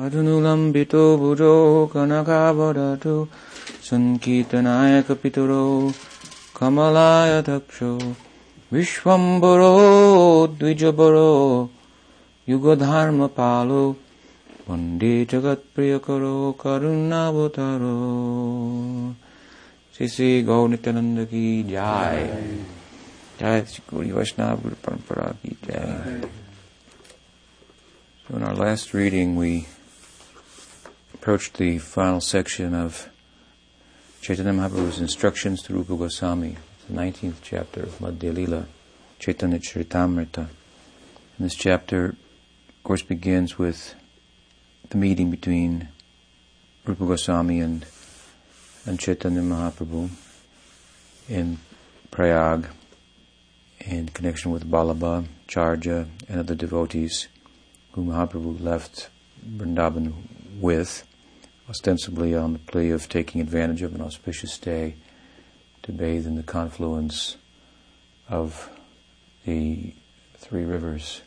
अधुनुलम्बितो भुजो कनकावदतु सङ्कीर्तनायकपितरो कमलायदक्षो विश्वम्बरो द्विजबरो युगधर्मपालो वंदे जगत्प्रियकरो करुणावतारो। श्री श्री गौ नित्यानंद की जय। जय श्री गौरी वैष्णव गुरु परंपरा की जय। In our last reading, we approached the final section of Chaitanya Mahaprabhu's instructions to Rupa Goswami, the 19th chapter of Madhya Lila, Chaitanya Charitamrita. And this chapter, of course, begins with the meeting between Rupa Goswami and, and Chaitanya Mahaprabhu in Prayag in connection with Balaba, Charja, and other devotees whom Mahaprabhu left Vrindavan with, ostensibly on the plea of taking advantage of an auspicious day to bathe in the confluence of the three rivers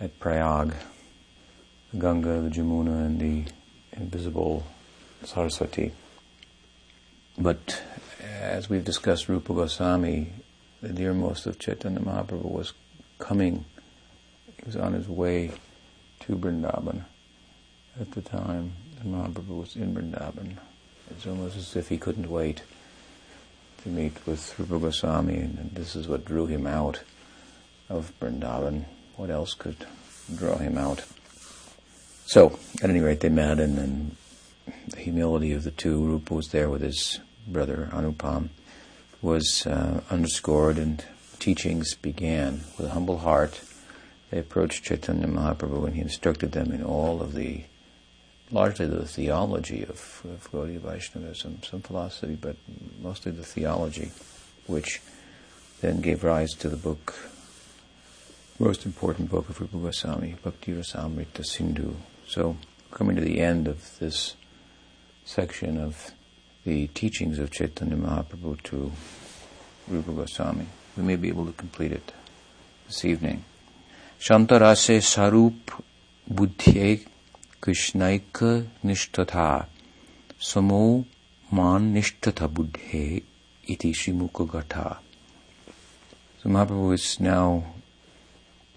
at Prayag, the Ganga, the Jamuna, and the invisible Saraswati. But as we've discussed, Rupa Goswami, the dearmost of Chaitanya Mahaprabhu, was coming, he was on his way to Vrindavan at the time. Mahaprabhu was in Vrindavan. It's almost as if he couldn't wait to meet with Rupa Goswami, and this is what drew him out of Vrindavan. What else could draw him out? So, at any rate, they met, and then the humility of the two, Rupa was there with his brother Anupam, was uh, underscored, and teachings began with a humble heart they approached Chaitanya Mahaprabhu and he instructed them in all of the, largely the theology of, of Gaudiya Vaishnavism, some philosophy, but mostly the theology, which then gave rise to the book, most important book of Rupa Goswami, Bhakti Rasamrita Sindhu. So, coming to the end of this section of the teachings of Chaitanya Mahaprabhu to Rupa Goswami, we may be able to complete it this evening. Shantarase Sarup Buddhye Samo Man Nishtata Buddhe Iti Shimukha Gatha. So Mahaprabhu is now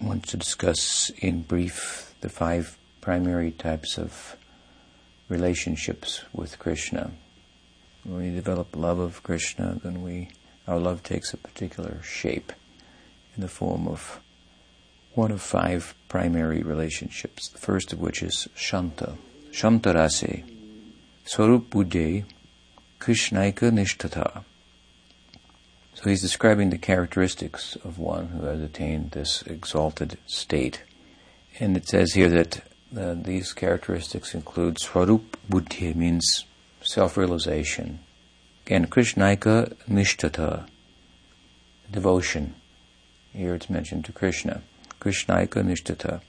wants to discuss in brief the five primary types of relationships with Krishna. When we develop love of Krishna, then we our love takes a particular shape in the form of one of five primary relationships, the first of which is Shanta. Shantarase, Swarup Buddhe, Krishnaika Nishtata. So he's describing the characteristics of one who has attained this exalted state. And it says here that uh, these characteristics include Swarup Buddhi, means self-realization. Again, Krishnaika Nishtata, devotion. Here it's mentioned to Krishna. Krishnaika Nishtata.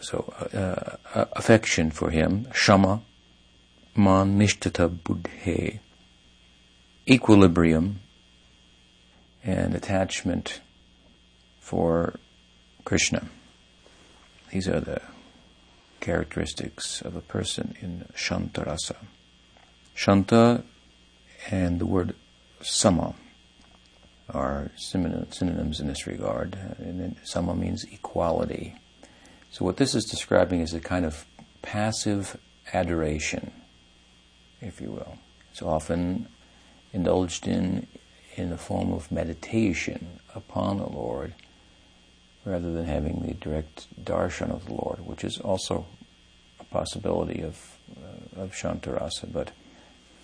So, uh, uh, affection for him, Shama, Man Nishtata Buddhe. Equilibrium and attachment for Krishna. These are the characteristics of a person in Shantarasa. Shanta and the word Sama are synonyms in this regard. And sama means equality. So what this is describing is a kind of passive adoration, if you will. It's often indulged in in the form of meditation upon the Lord rather than having the direct darshan of the Lord, which is also a possibility of, uh, of Shantarasa. But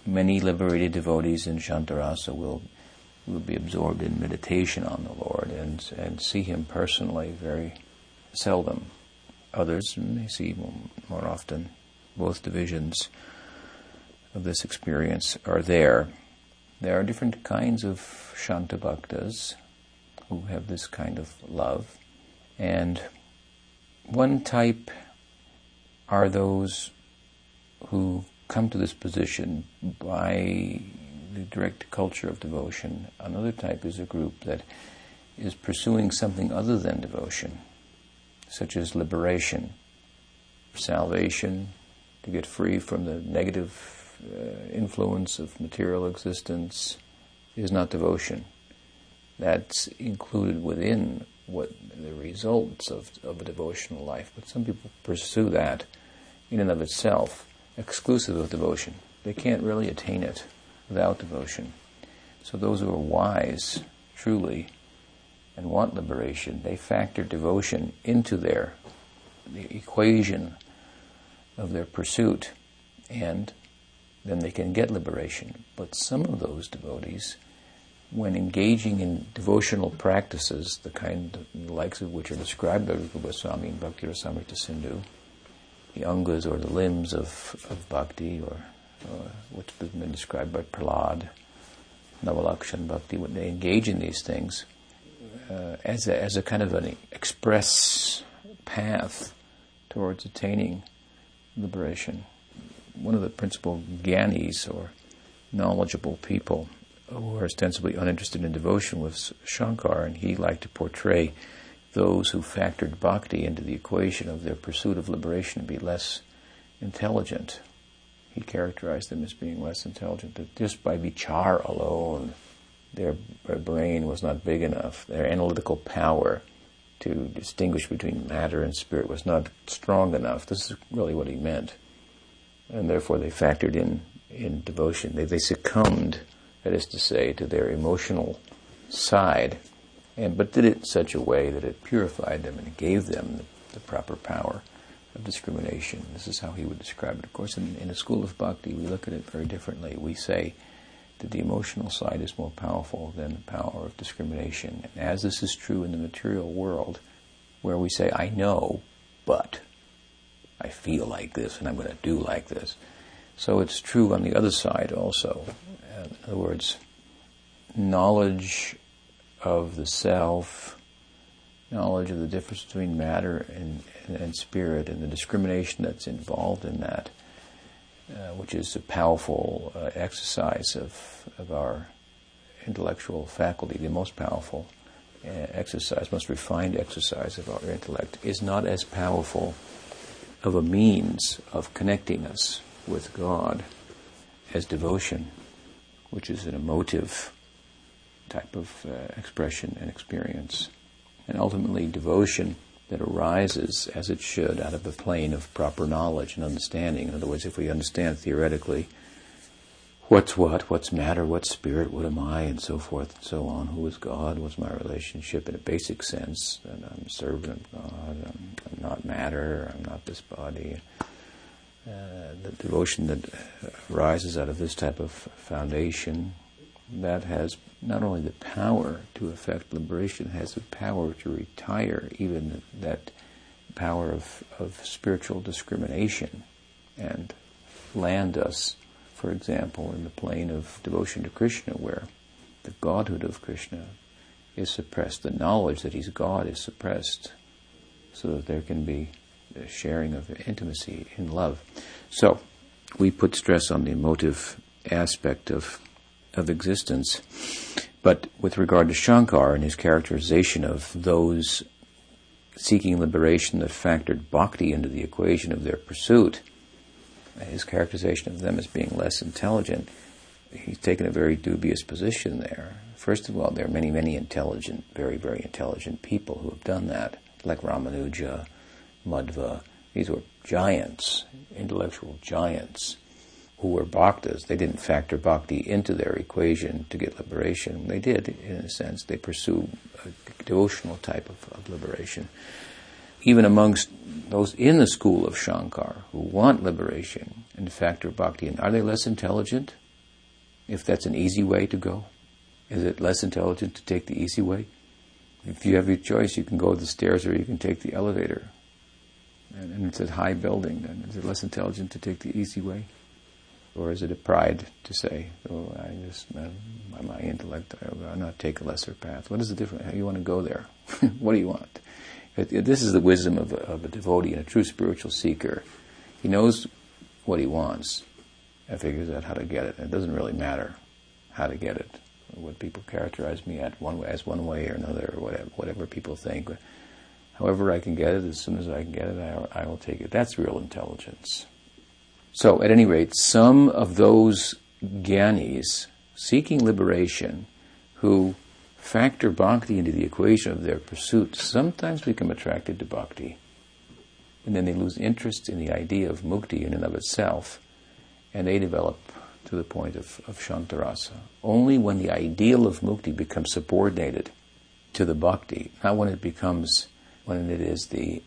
many liberated devotees in Shantarasa will will be absorbed in meditation on the Lord and, and see Him personally very seldom. Others may see more often. Both divisions of this experience are there. There are different kinds of Shanta Bhaktas who have this kind of love. And one type are those who come to this position by the direct culture of devotion. Another type is a group that is pursuing something other than devotion, such as liberation. salvation, to get free from the negative uh, influence of material existence, is not devotion. That's included within what the results of, of a devotional life. But some people pursue that in and of itself, exclusive of devotion. They can't really attain it without devotion. So those who are wise, truly, and want liberation, they factor devotion into their the equation of their pursuit, and then they can get liberation. But some of those devotees, when engaging in devotional practices, the kind the likes of which are described by Rupa Goswami in Bhakti Rasamrita Sindhu, the angas or the limbs of, of bhakti, or, or what's been described by Prahlad, Navalakshan Bhakti, when they engage in these things uh, as, a, as a kind of an express path towards attaining liberation. One of the principal gyanis, or knowledgeable people, who were ostensibly uninterested in devotion was Shankar, and he liked to portray those who factored bhakti into the equation of their pursuit of liberation to be less intelligent. He characterized them as being less intelligent, that just by vichar alone, their, brain was not big enough. Their analytical power to distinguish between matter and spirit was not strong enough. This is really what he meant. And therefore they factored in, in devotion. They, they succumbed, that is to say, to their emotional side, and, but did it in such a way that it purified them and gave them the, the proper power of discrimination. This is how he would describe it. Of course, in, in the school of bhakti, we look at it very differently. We say, that the emotional side is more powerful than the power of discrimination. And as this is true in the material world, where we say, I know, but I feel like this and I'm going to do like this. So it's true on the other side also. In other words, knowledge of the self, knowledge of the difference between matter and, and, and spirit, and the discrimination that's involved in that uh, which is a powerful uh, exercise of, of our intellectual faculty, the most powerful uh, exercise, most refined exercise of our intellect, is not as powerful of a means of connecting us with God as devotion, which is an emotive type of uh, expression and experience. And ultimately, devotion that arises as it should out of a plane of proper knowledge and understanding. In other words, if we understand theoretically what's what, what's matter, what's spirit, what am I, and so forth and so on, who is God, what's my relationship in a basic sense, that I'm servant of God, I'm, I'm not matter, I'm not this body. Uh, the devotion that arises out of this type of foundation that has not only the power to affect liberation, has the power to retire even that power of, of spiritual discrimination and land us, for example, in the plane of devotion to Krishna, where the godhood of Krishna is suppressed, the knowledge that he's God is suppressed, so that there can be a sharing of intimacy in love. So, we put stress on the emotive aspect of of existence. But with regard to Shankar and his characterization of those seeking liberation that factored bhakti into the equation of their pursuit, his characterization of them as being less intelligent, he's taken a very dubious position there. First of all, there are many, many intelligent, very, very intelligent people who have done that, like Ramanuja, Madhva. These were giants, intellectual giants who were bhaktas, they didn't factor bhakti into their equation to get liberation. They did, in a sense. They pursue a devotional type of, of liberation. Even amongst those in the school of Shankar who want liberation and factor bhakti in, are they less intelligent? If that's an easy way to go, is it less intelligent to take the easy way? If you have your choice, you can go the stairs or you can take the elevator. And, and it's a high building, then is it less intelligent to take the easy way? Or is it a pride to say, oh, I just, uh, my intellect, I'll not take a lesser path? What is the difference? How you want to go there? what do you want? It, it, this is the wisdom of a, of a devotee and a true spiritual seeker. He knows what he wants and figures out how to get it. It doesn't really matter how to get it. What people characterize me at one way, as one way or another, or whatever, whatever people think. However I can get it, as soon as I can get it, I, I will take it. That's real intelligence. So, at any rate, some of those gyanis seeking liberation who factor bhakti into the equation of their pursuit sometimes become attracted to bhakti. And then they lose interest in the idea of mukti in and of itself, and they develop to the point of, of shantarasa. Only when the ideal of mukti becomes subordinated to the bhakti, not when it becomes, when it is the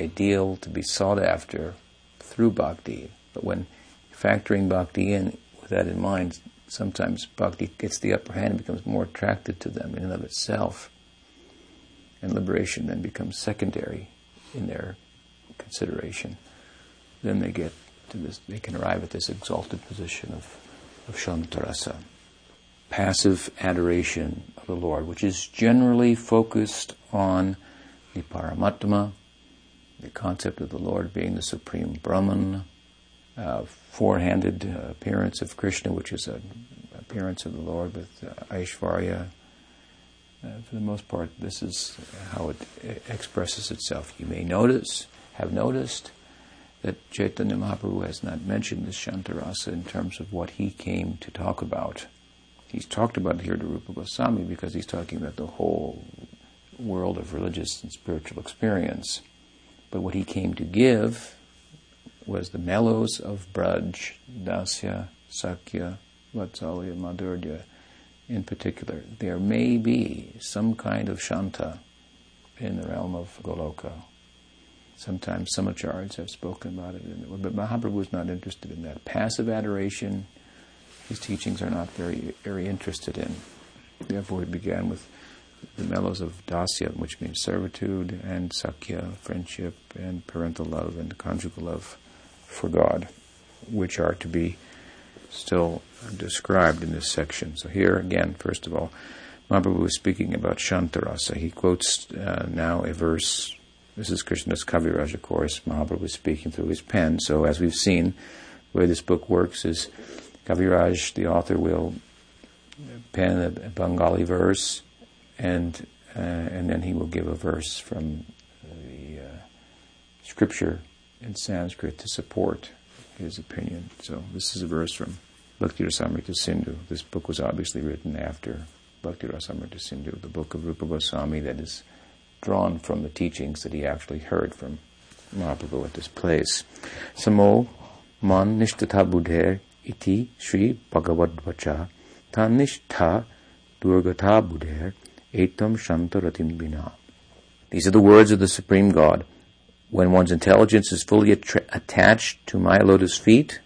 ideal to be sought after through bhakti, but when factoring bhakti in with that in mind, sometimes bhakti gets the upper hand and becomes more attracted to them in and of itself. And liberation then becomes secondary in their consideration. Then they get to this, they can arrive at this exalted position of, of Shantarasa. Passive adoration of the Lord, which is generally focused on the Paramatma, the concept of the Lord being the supreme Brahman, uh, four-handed uh, appearance of Krishna, which is an appearance of the Lord with uh, Aishvarya. Uh, for the most part, this is how it expresses itself. You may notice, have noticed, that Chaitanya Mahaprabhu has not mentioned this Shantarasa in terms of what he came to talk about. He's talked about here to Rupa Goswami because he's talking about the whole world of religious and spiritual experience. But what he came to give was the mellows of Braj, Dasya, Sakya, Vatsalya, Madhurya in particular. There may be some kind of Shanta in the realm of Goloka. Sometimes some acharyas have spoken about it, but Mahaprabhu is not interested in that. Passive adoration, his teachings are not very, very interested in. Therefore, he began with the mellows of dasya, which means servitude, and sakya, friendship, and parental love, and conjugal love for God, which are to be still described in this section. So here again, first of all, Mahaprabhu is speaking about Shantarasa. He quotes uh, now a verse. This is Krishnadas Kaviraj, of course. Mahaprabhu is speaking through his pen. So as we've seen, the way this book works is Kaviraj, the author, will pen a, Bengali verse, and uh, and then he will give a verse from the uh, scripture in Sanskrit to support his opinion. So this is a verse from Bhakti Rasamrita Sindhu. This book was obviously written after Bhakti Rasamrita Sindhu, the book of Rupa Goswami that is drawn from the teachings that he actually heard from Mahaprabhu at this place. Samo man nishtata buddher iti Sri Bhagavad Vacha tanishtha durgata buddher etam shantaratim bina. These are the words of the Supreme God when one's intelligence is fully attached to my lotus feet,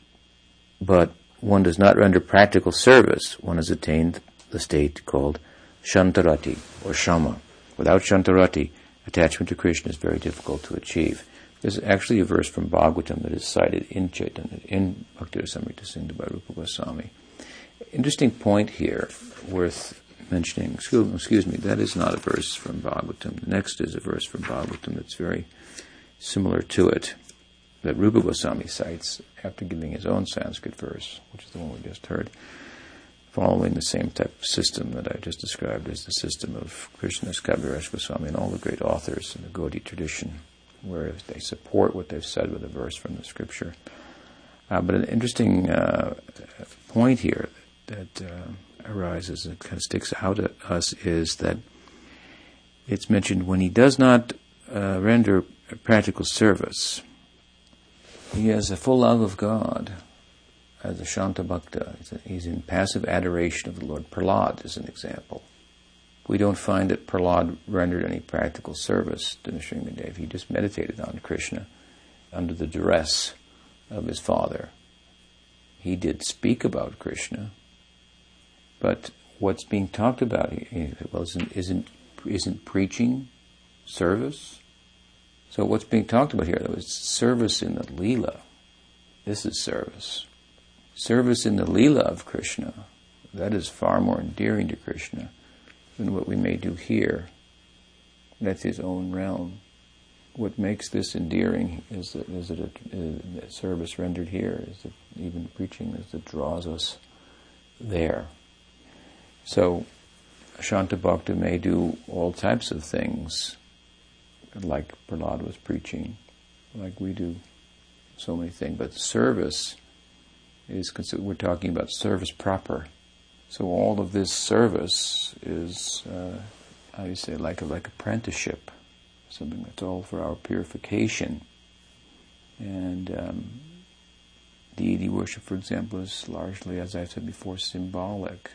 but one does not render practical service, one has attained the state called Shantarati or Shama. Without Shantarati, attachment to Krishna is very difficult to achieve. There's actually a verse from Bhagavatam that is cited in Chaitanya, in Bhakti Rasamrita Sindhu by Rupa Goswami. Interesting point here, worth mentioning. Excuse, excuse me, that is not a verse from Bhagavatam. The next is a verse from Bhagavatam that's very similar to it that Rupa Goswami cites after giving his own Sanskrit verse, which is the one we just heard, following the same type of system that I just described as the system of Krishnadas Kaviraj Goswami and all the great authors in the Gaudiya tradition, where they support what they've said with a verse from the scripture. Uh, but an interesting uh, point here that uh, arises and kind of sticks out at us is that it's mentioned when he does not uh, render practical service. He has a full love of God as a Shanta Bhakta. He's in passive adoration of the Lord. Prahlad is an example. We don't find that Prahlad rendered any practical service to Nrsimhadev. He just meditated on Krishna under the duress of his father. He did speak about Krishna, but what's being talked about well, isn't, isn't, isn't preaching service? So what's being talked about here, though, is service in the Leela. This is service. Service in the Leela of Krishna. That is far more endearing to Krishna than what we may do here. That's his own realm. What makes this endearing is that is it uh, a, a service rendered here, is that even preaching is that draws us there. So Shanta Bhakta may do all types of things like Prahlad was preaching, like we do so many things. But service is considered, we're talking about service proper. So all of this service is, uh, how do you say, like a, like apprenticeship, something that's all for our purification. And um, deity worship, for example, is largely, as I've said before, symbolic.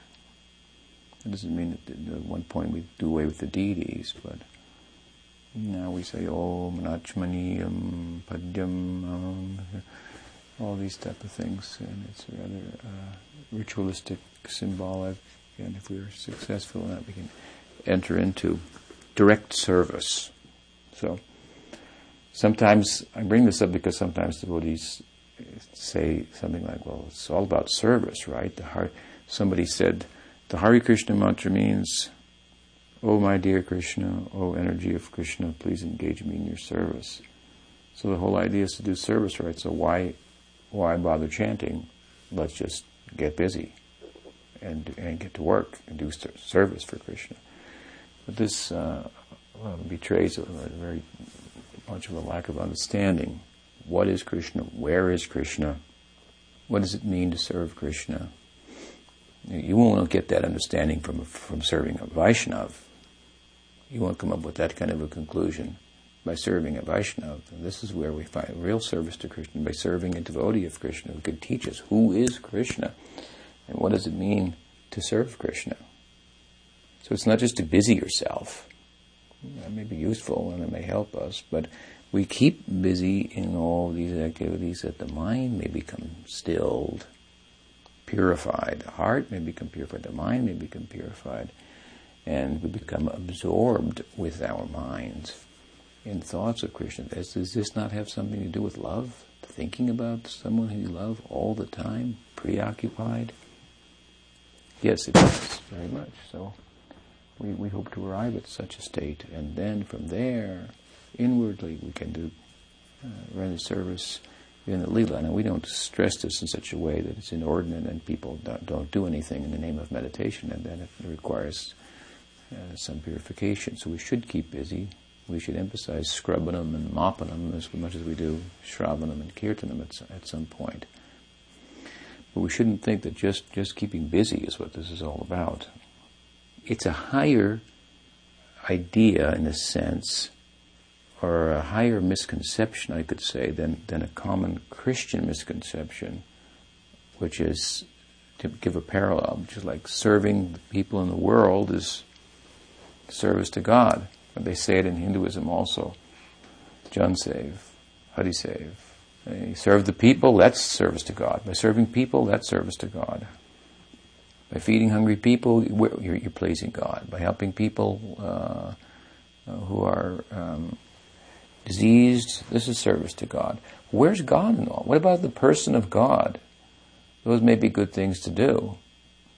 It doesn't mean that at one point we do away with the deities, but now we say Om Nachmaniyam Padyam, all these type of things, and it's rather uh, ritualistic, symbolic, and if we are successful in that, we can enter into direct service. So sometimes I bring this up because sometimes devotees say something like, "Well, it's all about service, right?" The. Somebody said the Hare Krishna mantra means Oh, my dear Krishna, oh, energy of Krishna, please engage me in your service. So the whole idea is to do service, right? So why, why bother chanting? Let's just get busy and, and get to work and do service for Krishna. But this uh, betrays a, very much of a lack of understanding. What is Krishna? Where is Krishna? What does it mean to serve Krishna? You won't get that understanding from from serving a Vaishnav. You won't come up with that kind of a conclusion by serving a Vaishnava. This is where we find real service to Krishna, by serving a devotee of Krishna who could teach us who is Krishna and what does it mean to serve Krishna. So it's not just to busy yourself. That may be useful and it may help us, but we keep busy in all these activities that the mind may become stilled, purified. The heart may become purified. The mind may become purified and we become absorbed with our minds in thoughts of Krishna. Does, does this not have something to do with love? Thinking about someone who you love all the time, preoccupied? Yes, it does, very much. So we, we hope to arrive at such a state, and then from there, inwardly, we can do uh, render service in the lila. Now, we don't stress this in such a way that it's inordinate and people don't, don't do anything in the name of meditation, and then it requires uh, some purification. So we should keep busy. We should emphasize scrubbanam and mopanam as much as we do shravanam and kirtanam at, at some point. But we shouldn't think that just, just keeping busy is what this is all about. It's a higher idea, in a sense, or a higher misconception, I could say, than, than a common Christian misconception, which is to give a parallel, is like serving the people in the world is service to God. They say it in Hinduism also. Jhan save, Hari save. You serve the people, that's service to God. By serving people, that's service to God. By feeding hungry people, you're, you're pleasing God. By helping people uh, uh, who are um, diseased, this is service to God. Where's God in all? What about the person of God? Those may be good things to do,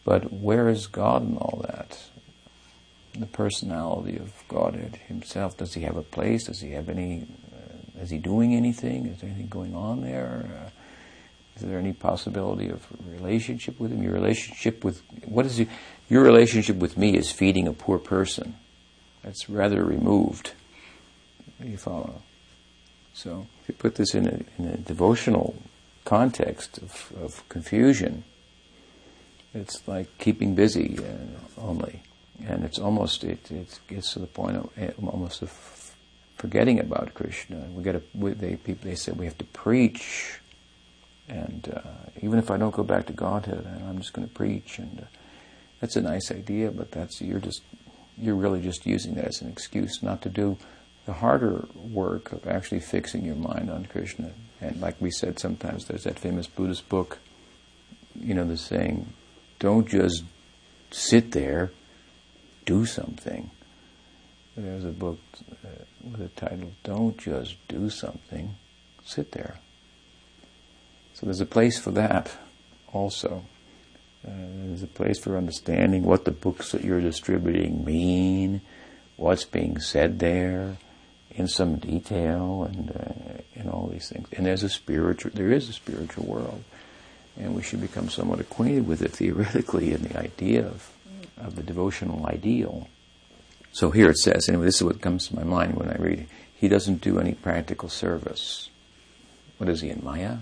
but where is God in all that? The personality of Godhead Himself. Does He have a place? Does He have any? Uh, is He doing anything? Is there anything going on there? Uh, is there any possibility of relationship with Him? Your relationship with what is he, your relationship with me? Is feeding a poor person? That's rather removed. You follow? So if you put this in a, in a devotional context of, of confusion, it's like keeping busy uh, only and it's almost it, it gets to the point of eh, almost of forgetting about Krishna. We got to they people they say we have to preach, and uh, even if I don't go back to Godhead, I'm just going to preach, and uh, that's a nice idea, but that's you're just you're really just using that as an excuse not to do the harder work of actually fixing your mind on Krishna. And like we said, sometimes there's that famous Buddhist book, you know, the saying, "Don't just sit there." Do something. There's a book uh, with a title, Don't Just Do Something, Sit There. So there's a place for that also. Uh, there's a place for understanding what the books that you're distributing mean, what's being said there in some detail, and uh, all these things. And there's a spiritual, there is a spiritual world, and we should become somewhat acquainted with it theoretically in the idea of of the devotional ideal. So here it says, anyway, this is what comes to my mind when I read he doesn't do any practical service. What is he in Maya?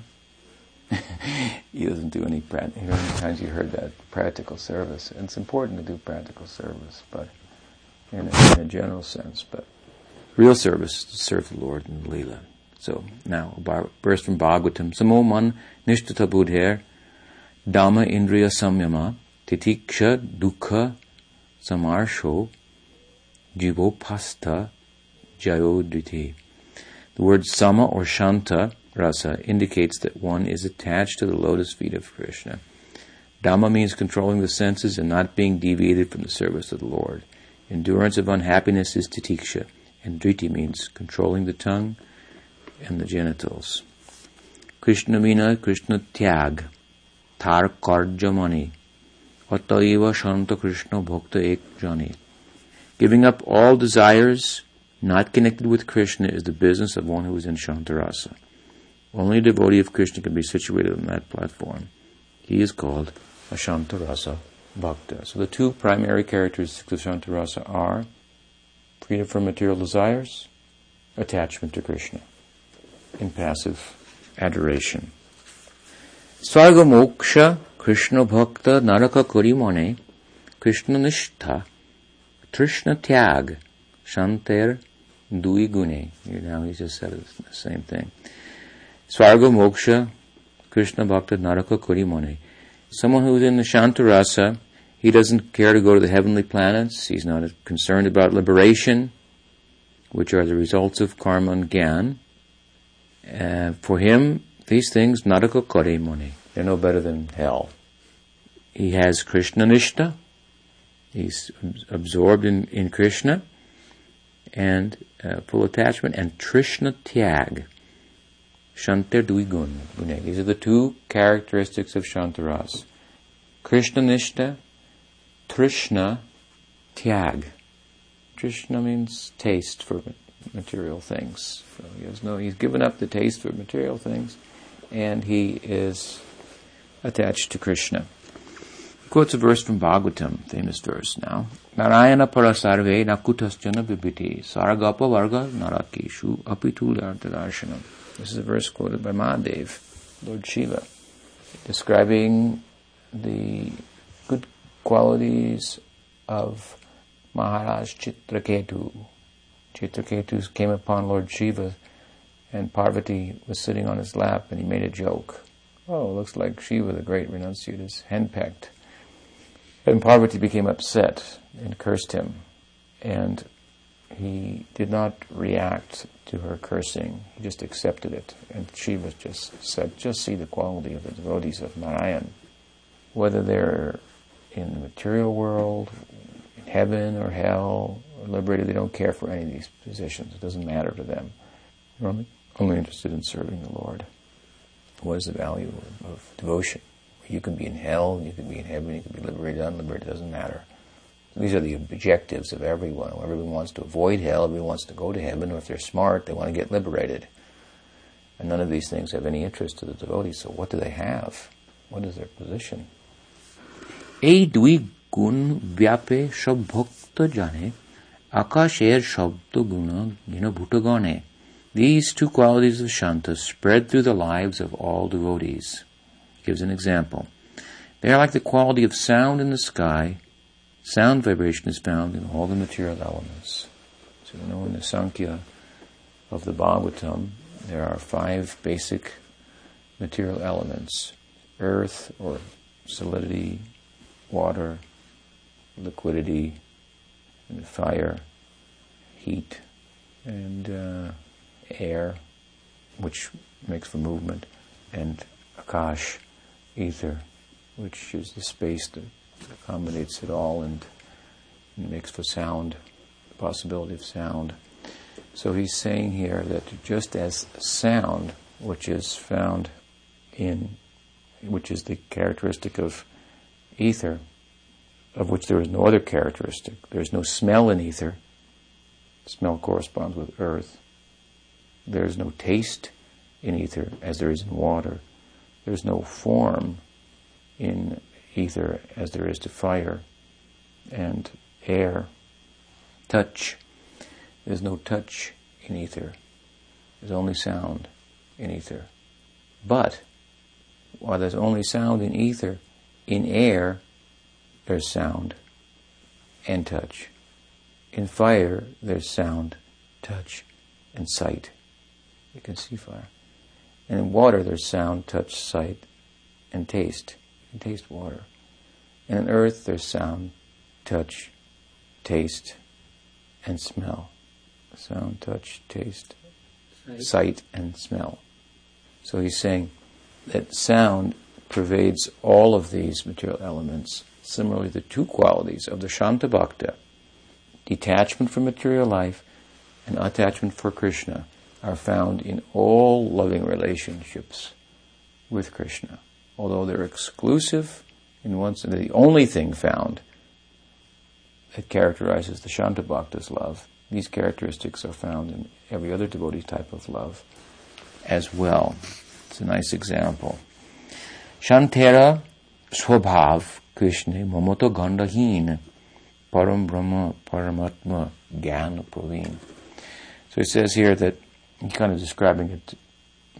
he doesn't do any practical. How many times you heard that practical service? And it's important to do practical service, but in a, in a general sense. But real service to serve the Lord in Leela. So now, a verse from Bhagavatam. Samo man nishtata budher dhamma indriya samyama titiksha dukha samarsho jivopasta jayodriti. The word sama or shanta rasa indicates that one is attached to the lotus feet of Krishna. Dhamma means controlling the senses and not being deviated from the service of the Lord. Endurance of unhappiness is titiksha, and driti means controlling the tongue and the genitals. Krishna mina Krishna tyag, tar karjamani, ataiva shanta Krishna bhakta ek jani. Giving up all desires not connected with Krishna is the business of one who is in Shantarasa. Only a devotee of Krishna can be situated on that platform. He is called a Shantarasa Bhakta. So the two primary characteristics of Shantarasa are freedom from material desires, attachment to Krishna, in passive adoration. Svarga moksha Krishna bhakta naraka kurimone Krishna nishtha Trishna tyag shanter dui gune. Now he just said the same thing. Svarga moksha Krishna bhakta naraka kurimone. Someone who's in the Shantarasa he doesn't care to go to the heavenly planets. He's not concerned about liberation, which are the results of karma and gyan. Uh, for him, these things, naraka kare muni. They're no better than hell. He has Krishna nishta. He's absorbed in, in Krishna and uh, full attachment and Trishna tyag. Shantar Duigun. These are the two characteristics of Shantaras. Krishna Nishta Trishna Tyag. Trishna means taste for material things. So he has no, he's given up the taste for material things, and he is attached to Krishna. He quotes a verse from Bhagavatam, famous verse now. Narayana parasarve nakutasjana bibiti saragapa varga narakeshu apitul artadarshanam. This is a verse quoted by Mahadev, Lord Shiva, describing the good qualities of Maharaj Chitraketu. Chitraketu came upon Lord Shiva and Parvati was sitting on his lap and he made a joke. Oh, looks like Shiva, the great renunciate, is henpecked. And Parvati became upset and cursed him. And he did not react to her cursing. He just accepted it. And Shiva just said, just see the quality of the devotees of Narayan. Whether they're in the material world, in heaven or hell, or liberated. They don't care for any of these positions. It doesn't matter to them. They're only, only interested in serving the Lord. What is the value of, of devotion? You can be in hell, you can be in heaven, you can be liberated, unliberated, it doesn't matter. These are the objectives of everyone. Everyone wants to avoid hell, everyone wants to go to heaven, or if they're smart, they want to get liberated. And none of these things have any interest to the devotees, so what do they have? What is their position? এই দুই গুণ ব্যাপে সব ভক্ত জানে আকাশের শব্দ গুণ ভূতগণে these two qualities of Shanta spread through the lives of all devotees. He gives an example. They are like the quality of sound in the sky. Sound vibration is found in all the material elements. So you know in the Sankhya of the Bhagavatam, there are five basic material elements. Earth or solidity, water, liquidity, and fire, heat, and uh, air, which makes for movement, and akash, ether, which is the space that accommodates it all and, makes for sound, the possibility of sound. So he's saying here that just as sound, which is found in, which is the characteristic of ether, of which there is no other characteristic. There's no smell in ether. Smell corresponds with earth. There's no taste in ether as there is in water. There's no form in ether as there is to fire and air. Touch. There's no touch in ether. There's only sound in ether. But while there's only sound in ether, in air there's sound and touch. In fire there's sound, touch, and sight. You can see fire. And in water there's sound, touch, sight, and taste. You can taste water. And in earth there's sound, touch, taste, and smell. Sound, touch, taste, sight, sight and smell. So he's saying that sound pervades all of these material elements. Similarly, the two qualities of the Shanta Bhakta, detachment from material life and attachment for Krishna, are found in all loving relationships with Krishna. Although they're exclusive in one sense, the only thing found that characterizes the Shanta Bhakta's love, these characteristics are found in every other devotee type of love as well. It's a nice example. Shantera Swabhav Krishna Mamoto Gandahin Param Brahma Paramatma Gyan Praveen. So he says here that he's kind of describing it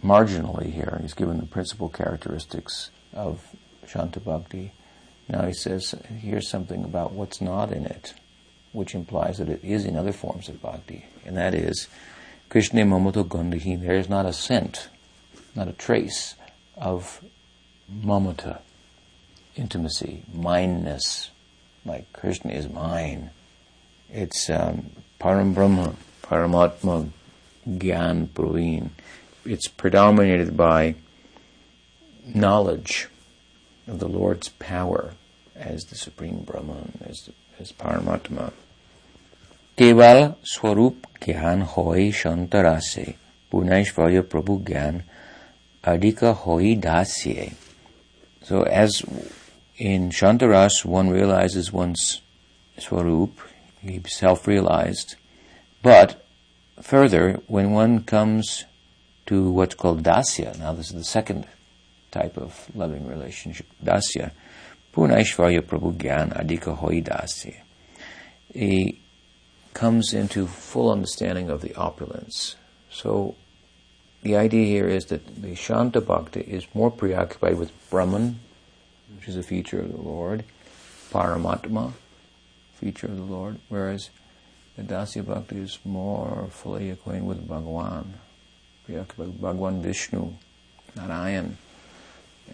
marginally here. He's given the principal characteristics of Shanta Bhakti. Now he says here's something about what's not in it, which implies that it is in other forms of bhakti, and that is Krishna Mamoto Gandahin. There is not a scent not a trace of mamata, intimacy, mineness, like Krishna is mine. It's um, Param Brahma, Paramatma, Gyan Praveen. It's predominated by knowledge of the Lord's power as the Supreme Brahman, as, as Paramatma. केवल स्वरूप ज्ञान होय शांतरासे पुनैश्वर्य प्रभु ज्ञान adika hoi dasye. So as in Shantaras, one realizes one's swarup, he self-realized, but further, when one comes to what's called dasya, now this is the second type of loving relationship, dasya, Punaishvarya Prabhu Gyan Adika Hoi Dasya. He comes into full understanding of the opulence. So the idea here is that the Shanta Bhakta is more preoccupied with Brahman, which is a feature of the Lord, Paramatma, feature of the Lord, whereas the Dasya Bhakti is more fully acquainted with with Bhagawan Vishnu, Narayan,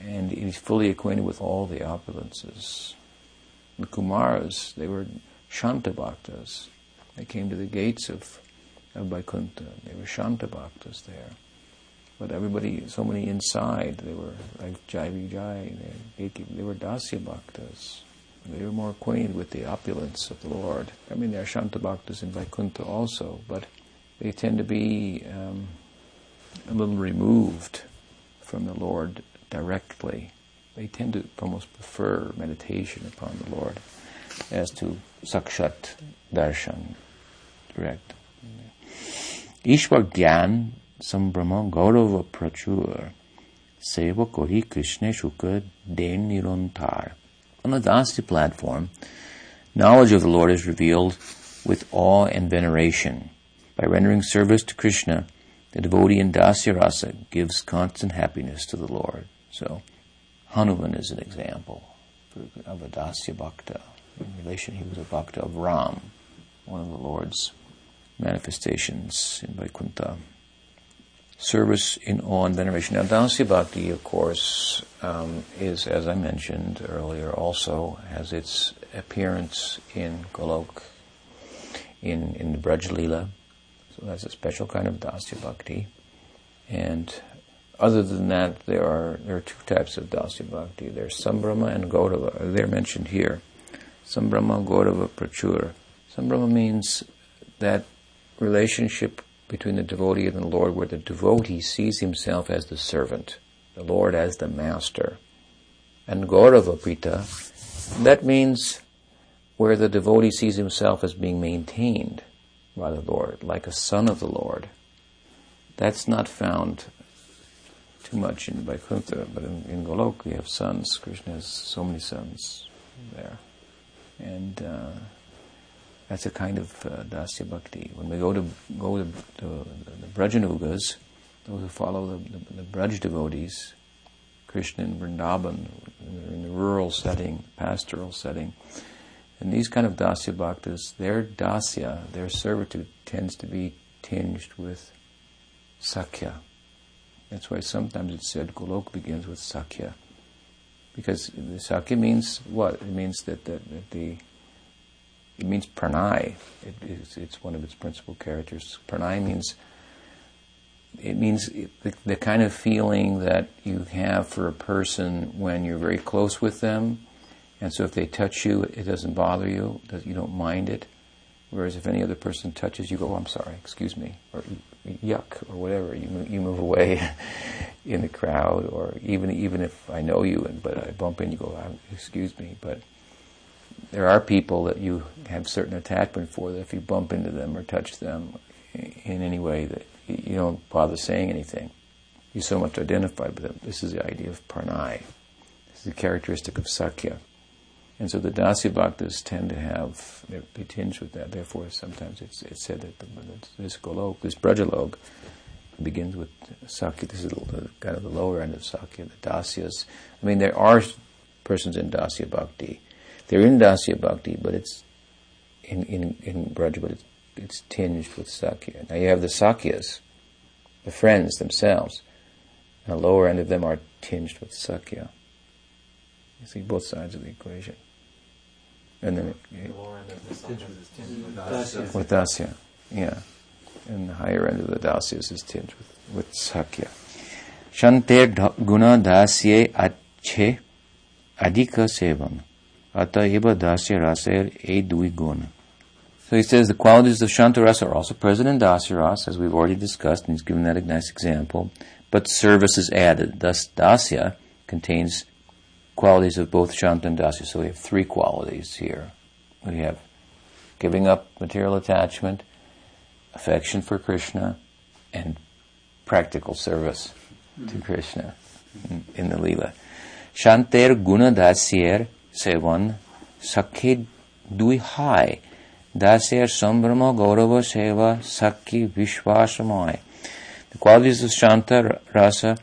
and he's fully acquainted with all the opulences. The Kumaras, they were Shanta Bhaktas. They came to the gates of, of Vaikuntha. They were Shanta Bhaktas there. But everybody, so many inside, they were like Jai Vijay, they were Dasya Bhaktas. They're more acquainted with the opulence of the Lord. I mean, there are Shantabhaktas in Vaikuntha also, but they tend to be um, a little removed from the Lord directly. They tend to almost prefer meditation upon the Lord as to sakshat darshan, direct. Ishwar Gyan Sambrahma Gaurava Prachur Seva kohi Krishna Shuka Den Nirantar on the Dasya platform, knowledge of the Lord is revealed with awe and veneration. By rendering service to Krishna, the devotee in Dasya Rasa gives constant happiness to the Lord. So, Hanuman is an example of a Dasya Bhakta. In relation, he was a Bhakta of Ram, one of the Lord's manifestations in Vaikuntha service in awe and veneration. Now, Dasya Bhakti, of course, um, is, as I mentioned earlier, also has its appearance in Golok, in, in the Braj. So that's a special kind of Dasya Bhakti. And other than that, there are there are two types of Dasya Bhakti. There's Sambrahma and Gaurava. They're mentioned here. Sambrahma, Gaurava, Prachur. Sambrahma means that relationship between the devotee and the Lord where the devotee sees himself as the servant, the Lord as the master. And Gauravapita, that means where the devotee sees himself as being maintained by the Lord, like a son of the Lord. That's not found too much in Vaikuntha, but in, in Golok we have sons. Krishna has so many sons there. And uh, That's a kind of uh, dasya bhakti. When we go to go to, to the Brajanugas, those who follow the, the, the Braj devotees, Krishna in Vrindavan, in the rural setting, pastoral setting, and these kind of dasya bhaktas, their dasya, their servitude tends to be tinged with sakya. That's why sometimes it's said Golok begins with sakya. Because the sakya means what? It means that, that, that the it means pranay. It, it's, it's, one of its principal characters. Pranay means it means the, the, kind of feeling that you have for a person when you're very close with them, and so if they touch you, it doesn't bother you, you don't mind it. Whereas if any other person touches you, go, oh, I'm sorry, excuse me, or yuck, or whatever. You move, you move away in the crowd, or even even if I know you, and but I bump in, you go, oh, excuse me. But there are people that you have certain attachment for that if you bump into them or touch them in any way that you don't bother saying anything. You so much identified with them. This is the idea of pranay. This is the characteristic of sakya. And so the Dasya Bhaktas tend to have, they tinge with that. Therefore, sometimes it's, it's said that the, this Golok, this Brajalok, begins with Sakya. This is kind of the lower end of Sakya, the Dasyas. I mean, there are persons in Dasya Bhakti. They're in Dasya Bhakti, but it's in, in, in Braj, but it's, it's tinged with Sakya. Now you have the Sakyas, the friends themselves, and the lower end of them are tinged with Sakya. You see both sides of the equation. And then it, with dasya, yeah. And the higher end of the dasyas is tinged with, with sakya. Shanter guna dasye ache adika sevam. Ataiva dasya raser e dui guna. So he says the qualities of Shantarasa are also present in Dasya as we've already discussed, and he's given that a nice example. But service is added. Thus, Dasya contains qualities of both Shanta and Dasya. So we have three qualities here. We have giving up material attachment, affection for Krishna, and practical service to mm-hmm. Krishna in, in the Leela. Shanter guna dasyer sevan sakhe dui hai dasyer sambrama gaurava seva sakhi vishwasamai. The qualities of Shanta rasa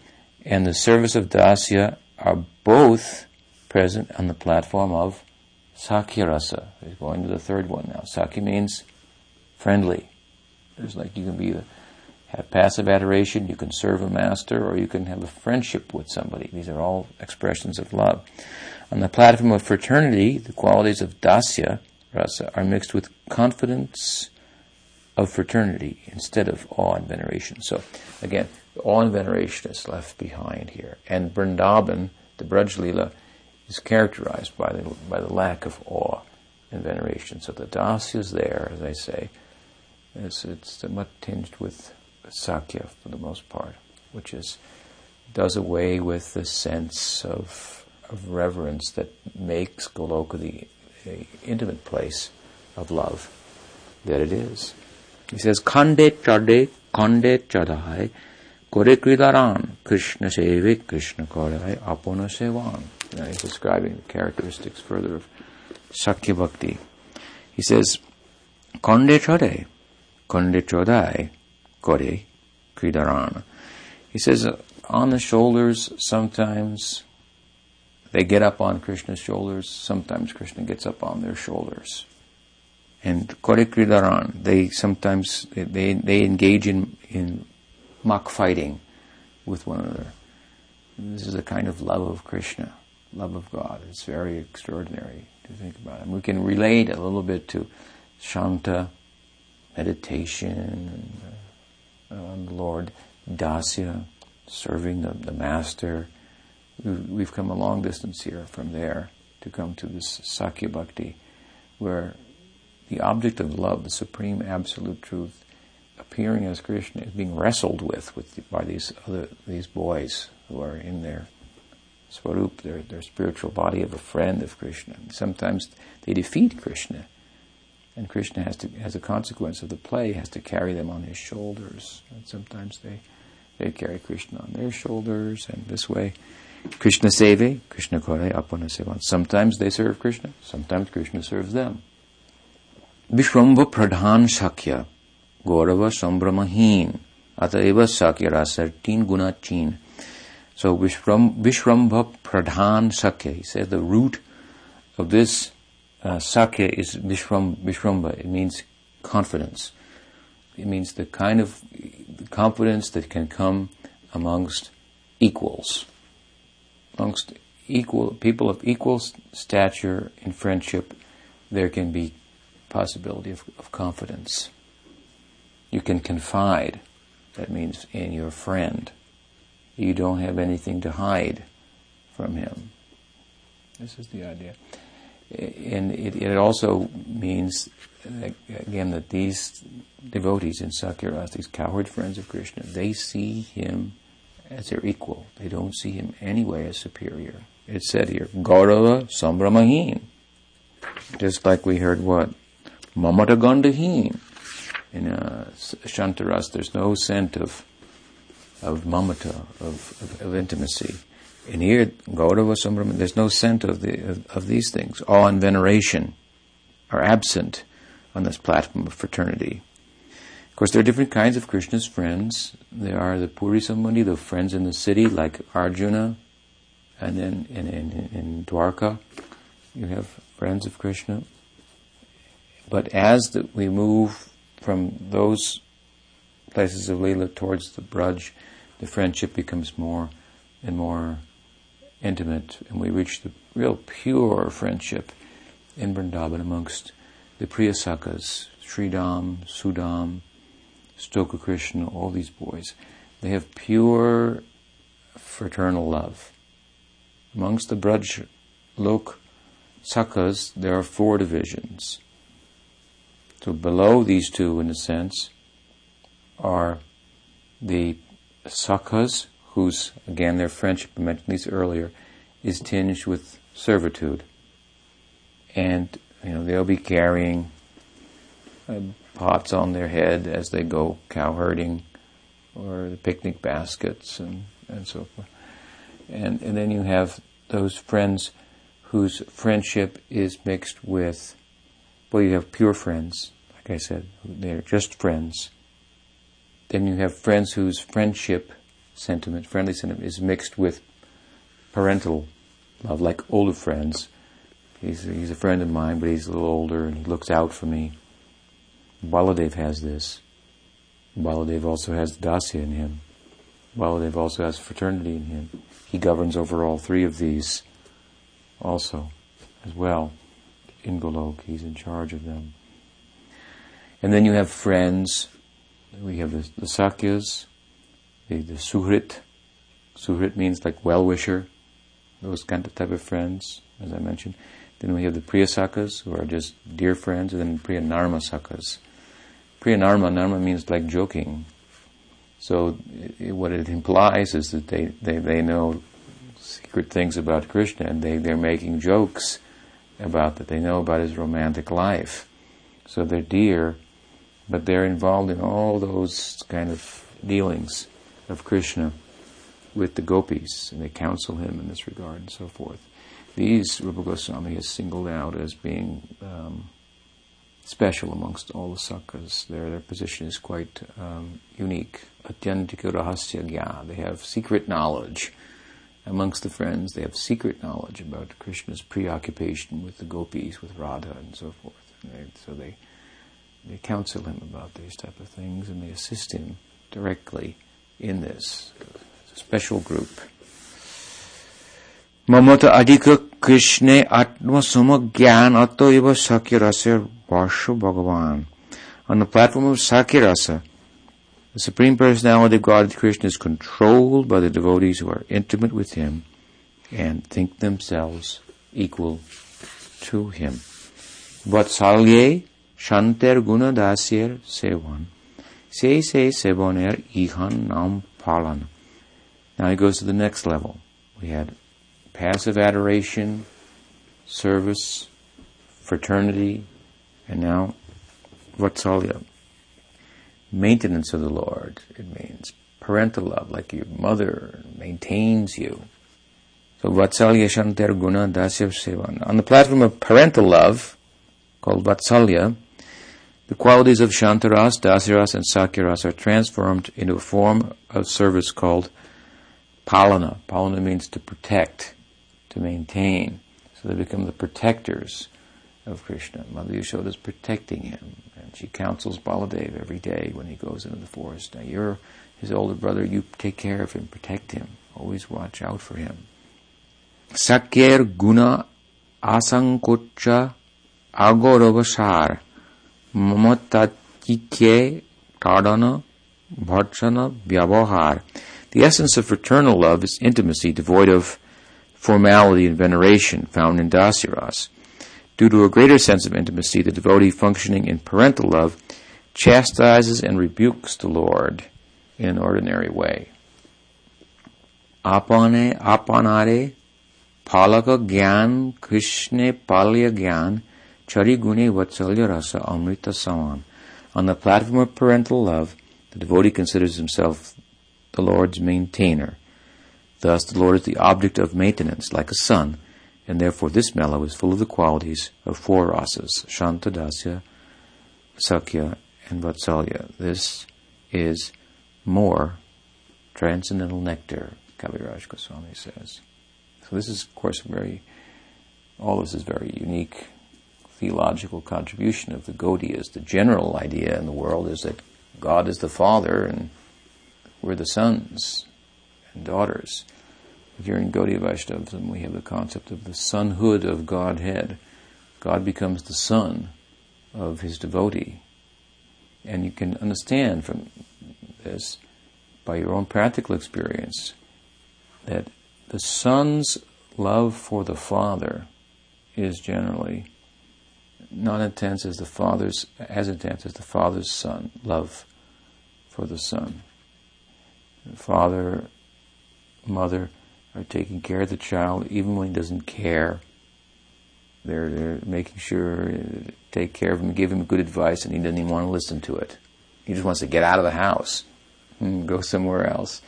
and the service of Dasya are both present on the platform of Sakyarasa. He's going to the third one now. Sakhi means friendly. There's like you can be a, have passive adoration, you can serve a master, or you can have a friendship with somebody. These are all expressions of love. On the platform of fraternity, the qualities of dasya rasa are mixed with confidence of fraternity instead of awe and veneration. So again, awe and veneration is left behind here. And Vrindavan, the Braj Leela, is characterized by the, by the lack of awe and veneration. So the dasya is there, as I say. It's, it's much tinged with sakya for the most part, which is does away with the sense of, of reverence that makes Goloka the, the intimate place of love that it is. He says, Khande chade, khande chadai, kore kridaran, Krishna sevik, Krishna korai, apona sevan. Now he's describing the characteristics further of Sakya Bhakti. He says, Konde chode, konde chodai, kore, kridarana. He says, on the shoulders, sometimes they get up on Krishna's shoulders, sometimes Krishna gets up on their shoulders. And kore kridaran, they sometimes, they, they engage in, in mock fighting with one another. This is a kind of love of Krishna love of God. It's very extraordinary to think about. And we can relate a little bit to Shanta, meditation uh, on the Lord, Dasya, serving the, the Master. We've come a long distance here from there to come to this Sakya Bhakti, where the object of love, the supreme absolute truth, appearing as Krishna, is being wrestled with, with by these other these boys who are in there Swarup, their, their spiritual body of a friend of Krishna. And sometimes they defeat Krishna. And Krishna has to, as a consequence of the play, has to carry them on his shoulders. And sometimes they, they carry Krishna on their shoulders, and this way, Krishna seve, Krishna kore apana sevan. Sometimes they serve Krishna, sometimes Krishna serves them. Vishwambha Pradhan Shakya, Gaurava Sambramahin, Ataiva Sakya Guna Chin. So Vishram, Pradhan Sakya, he says the root of this uh, Sakya is Vishram. It means confidence. It means the kind of confidence that can come amongst equals, amongst equal people of equal stature in friendship. There can be possibility of, of confidence. You can confide. That means in your friend. You don't have anything to hide from him. This is the idea. And it, it also means, again, that these devotees in Sakyarasa, these coward friends of Krishna, they see him as their equal. They don't see him anyway as superior. It's said here, Gaurava Sambramahin. Just like we heard what? Mamata Gandahin. In uh, Shantaras, there's no scent of of mamata, of, of, of intimacy. And here, Gaurava Sambramahin, there's no scent of, the, of, of these things. Awe and veneration are absent on this platform of fraternity. Course, there are different kinds of Krishna's friends. There are the Puri Sambandhi, the friends in the city, like Arjuna, and then in, in, in Dwarka, you have friends of Krishna. But as the, we move from those places of Leela towards the Braj, the friendship becomes more and more intimate, and we reach the real pure friendship in Vrindavan amongst the Priyasakas, Sridham, Sudam, Stoka Krishna, all these boys. They have pure fraternal love. Amongst the Braj Lok Sakas, there are four divisions. So below these two, in a sense, are the Sakas, whose, again, their friendship, I mentioned these earlier, is tinged with servitude. And, you know, they'll be carrying uh, pots on their head as they go cow herding, or the picnic baskets, and, and so forth. And, and then you have those friends whose friendship is mixed with, well, you have pure friends, like I said, they're just friends. Then you have friends whose friendship sentiment, friendly sentiment, is mixed with parental love, like older friends. He's, he's a friend of mine, but he's a little older and he looks out for me. Baladev has this. Baladev also has Dasya in him. Baladev also has fraternity in him. He governs over all three of these also, as well. In Golok, he's in charge of them. And then you have friends. We have the, the Sakyas, the, the Suhrit. Suhrit means like well-wisher. Those kind of type of friends, as I mentioned. Then we have the Priyasakas, who are just dear friends, and then Priya Priya Narma, Narma means like joking. So it, what it implies is that they, they, they know secret things about Krishna and they, they're making jokes about that they know about his romantic life. So they're dear, but they're involved in all those kind of dealings of Krishna with the gopis, and they counsel him in this regard and so forth. These Rupa Goswami has singled out as being um, special amongst all the sakas. Their, their position is quite um, unique. Atyantika rahasya gya. They have secret knowledge amongst the friends. They have secret knowledge about Krishna's preoccupation with the gopis, with Radha, and so forth. And they, so they they counsel him about these type of things, and they assist him directly in this special group. Mamata adhika Krishna atma suma gyan ato eva sakyarasa varsha bhagavan. On the platform of Sakyarasa, the Supreme Personality of God, Krishna, is controlled by the devotees who are intimate with Him and think themselves equal to Him. Vatsalye Shanter Guna Dasyer Sevan. Se se Sevoner Ihan Nam Palan. Now he goes to the next level. We had passive adoration, service, fraternity, and now Vatsalya maintenance of the Lord. It means parental love, like your mother maintains you. So Vatsalya Shantar Guna Dasya Sevan. On the platform of parental love, called Vatsalya, The qualities of Shantaras, Dasiras, and Sakyaras are transformed into a form of service called Palana. Palana means to protect, to maintain. So they become the protectors of Krishna. Mother Yashoda is protecting him, and she counsels Baladev every day when he goes into the forest. Now you're his older brother, you take care of him, protect him, always watch out for him. Sakyer guna asankocha agoravasar mamatatiche tadana bharchana vyavahar. The essence of fraternal love is intimacy devoid of formality and veneration found in Dasiras. Due to a greater sense of intimacy, the devotee functioning in parental love chastises and rebukes the Lord in an ordinary way. Apane apanare palaka gyan krishne palya gyan chari vatsalya rasa amrita saman. On the platform of parental love, the devotee considers himself the Lord's maintainer. Thus, the Lord is the object of maintenance, like a son, and therefore this mellow is full of the qualities of four rasas, Shanta, Dasya, Sakya, and Vatsalya. This is more transcendental nectar, Kaviraj Goswami says. So this is, of course, very, all this is very unique theological contribution of the Gaudiyas. The general idea in the world is that God is the Father and we're the sons and daughters. Here in Gaudiya Vaishnavism, we have the concept of the sonhood of Godhead. God becomes the son of his devotee. And you can understand from this, by your own practical experience, that the son's love for the father is generally not intense as the father's, as intense as the father's son love for the son. Father, mother are taking care of the child even when he doesn't care. They're, they're making sure, uh, take care of him, give him good advice, and he doesn't even want to listen to it. He just wants to get out of the house and go somewhere else.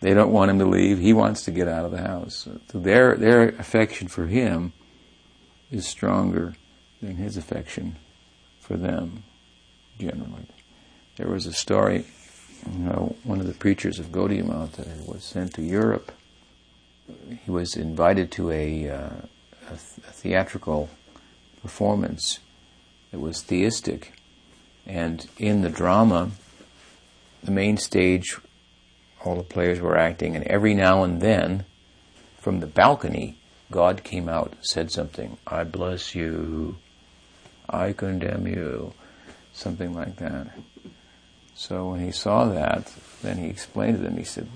They don't want him to leave. He wants to get out of the house. So their, their affection for him is stronger than his affection for them, generally. There was a story, you know, one of the preachers of Gaudiya Math was sent to Europe he was invited to a, uh, a, th- a, theatrical performance that was theistic, and in the drama, the main stage, all the players were acting, and every now and then, from the balcony, God came out, said something, I bless you, I condemn you, something like that. So when he saw that, then he explained to them, he said,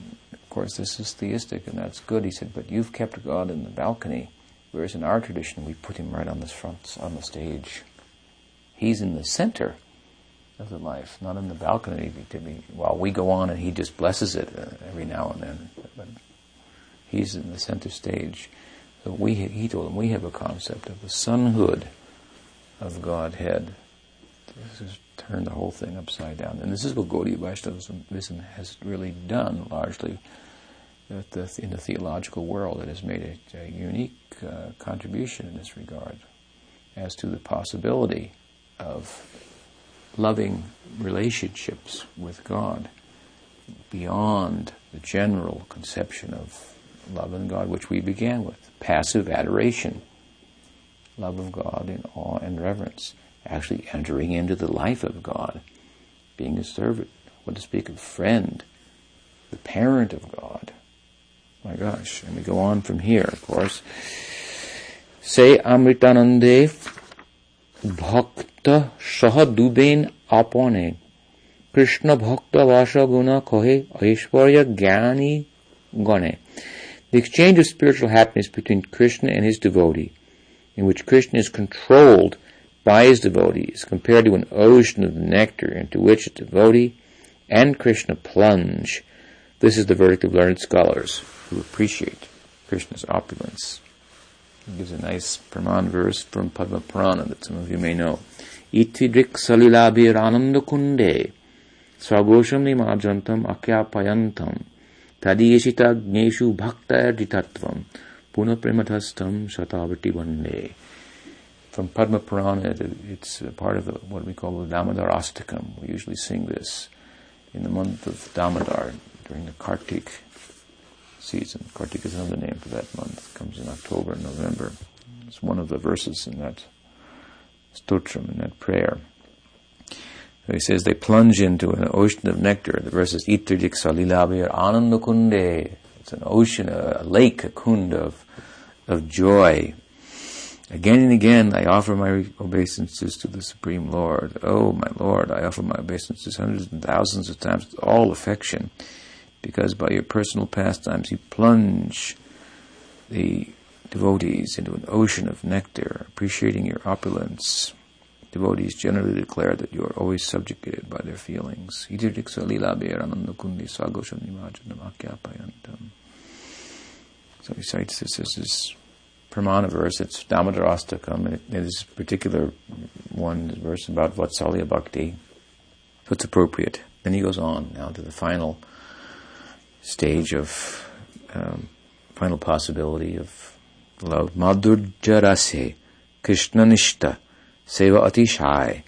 course, this is theistic and that's good. He said, but you've kept God in the balcony, whereas in our tradition we put him right on the front, on the stage. He's in the center of the life, not in the balcony to be, while we go on and he just blesses it uh, every now and then. But he's in the center stage. So we, he told him, we have a concept of the sonhood of Godhead. This has turned the whole thing upside down. And this is what Gaudiya Vaishnavism has really done largely the, in the theological world. It has made a, a unique uh, contribution in this regard as to the possibility of loving relationships with God beyond the general conception of love in God, which we began with passive adoration, love of God in awe and reverence, actually entering into the life of God, being a servant, what to speak of friend, the parent of God, my gosh. And we go on from here, of course. Say Amritanande Bhakta Sahaduben Apone Krishna Bhakta Vasha Guna Kohe Aishwarya Gyani Gane. The exchange of spiritual happiness between Krishna and his devotee, in which Krishna is controlled by his devotee, is compared to an ocean of nectar into which a devotee and Krishna plunge. This is the verdict of learned scholars who appreciate Krishna's opulence. He gives a nice Praman verse from Padma Purana that some of you may know. Iti drik salilabhir ananda kunde swagosham nimajantam akyapayantam tadiyeshita gneshu bhakta erditatvam puna premathastam shatavati vande. from Padma Purana, it, it's part of the, what we call the Damodar Astakam. We usually sing this in the month of Damodar during the Kartik season. Kartik is another name for that month. It comes in October and November. It's one of the verses in that stotram, in that prayer. So he says they plunge into an ocean of nectar. The verse is Itridik Salilabir Anandakunde. It's an ocean, a, lake, a kund of, of joy. Again and again, I offer my obeisances to the Supreme Lord. Oh, my Lord, I offer my obeisances hundreds and thousands of times with all affection, because by your personal pastimes you plunge the devotees into an ocean of nectar, appreciating your opulence. Devotees generally declare that you are always subjugated by their feelings. So he cites this as his Pramana verse, it's Damodarastakam, and it, it is a particular one verse about Vatsalya Bhakti. So it's appropriate. Then he goes on now to the final stage of, um, final possibility of love. Madhurjarase, Krishnanishta, Seva Atishai,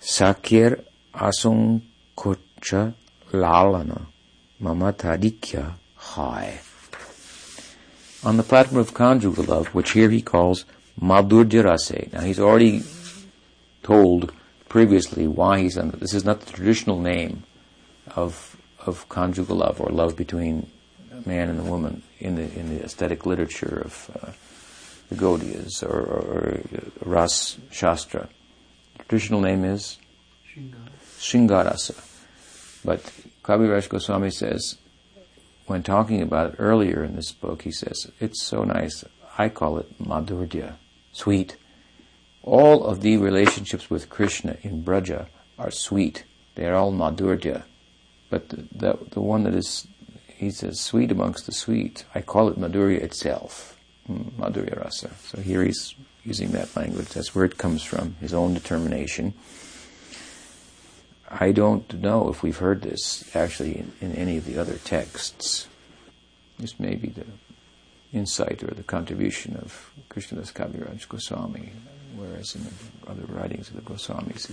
Sakir Asunkocha Lalana, Mamatadikya Hai on the platform of conjugal love, which here he calls Madhurjarase. Now he's already told previously why he's on this is not the traditional name of of conjugal love or love between a man and a woman in the in the aesthetic literature of uh, the Gaudiyas or, or, or Ras Shastra. The traditional name is Shringarasa. But Kaviraj Goswami says when talking about it earlier in this book, he says, it's so nice. I call it madhurya, sweet. All of the relationships with Krishna in Braja are sweet. They are all madhurya. But the, the, one that is, he says, sweet amongst the sweet, I call it madhurya itself, hmm, madhurya rasa. So here he's using that language. That's where it comes from, his own determination. I don't know if we've heard this actually in, in any of the other texts. This may be the insight or the contribution of Krishnadas Kaviraj Goswami, whereas in the other writings of the Goswamis,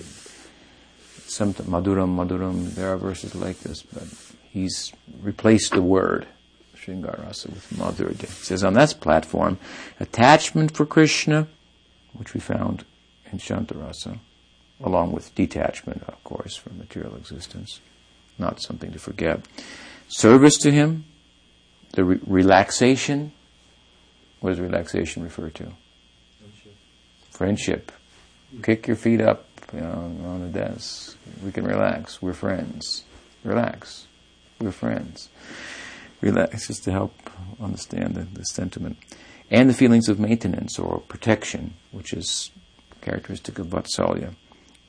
some Maduram, Maduram, there are verses like this, but he's replaced the word Shringarasa with Madhurya. He says on that platform, attachment for Krishna, which we found in Shantarasa, along with detachment, of course, from material existence. Not something to forget. Service to Him, the re- relaxation. What does relaxation refer to? Friendship. Friendship. Kick your feet up you know, on the desk. We can relax. We're friends. Relax. We're friends. Relax just to help understand the, the sentiment. And the feelings of maintenance or protection, which is characteristic of Vatsalya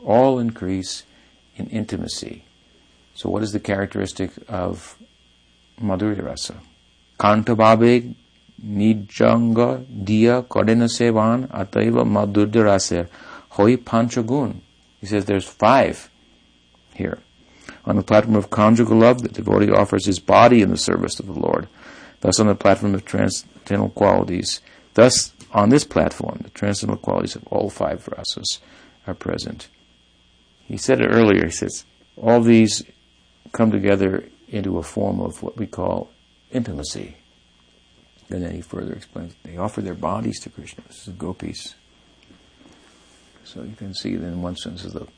all increase in intimacy. So, what is the characteristic of Madhurya Rasa? Kantababeg nijanga dia kodena sevan ataiva madhurya rasa hoi panchagun. He says there's five here. On the platform of conjugal love, the devotee offers his body in the service of the Lord. Thus, on the platform of transcendental qualities, thus on this platform, the transcendental qualities of all five rasas are present. He said it earlier. He says all these come together into a form of what we call intimacy. And then he further explains they offer their bodies to Krishna. This is gopis. So you can see that in one sense is the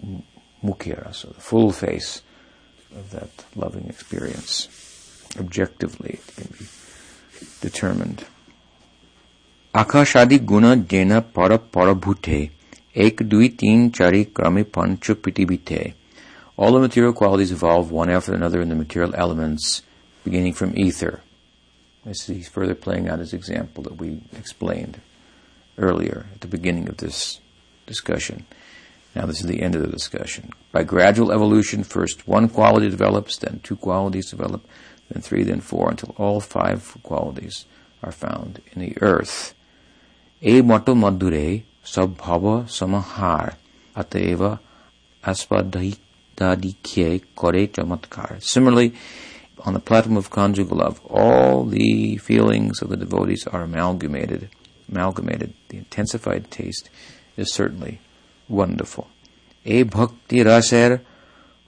mukhya, so the full face of that loving experience. Objectively, it can be determined. Parabhute Ek dui tin chari krami pancha pitibite. All the material qualities evolve one after another in the material elements, beginning from ether. This is further playing out his example that we explained earlier at the beginning of this discussion. Now, this is the end of the discussion. By gradual evolution, first one quality develops, then two qualities develop, then three, then four, until all five qualities are found in the earth. E moto madure Sabhava samahar ateva aspadadikye kore chamatkar. Similarly, on the platform of conjugal love, all the feelings of the devotees are amalgamated, amalgamated. The intensified taste is certainly wonderful. E bhakti raser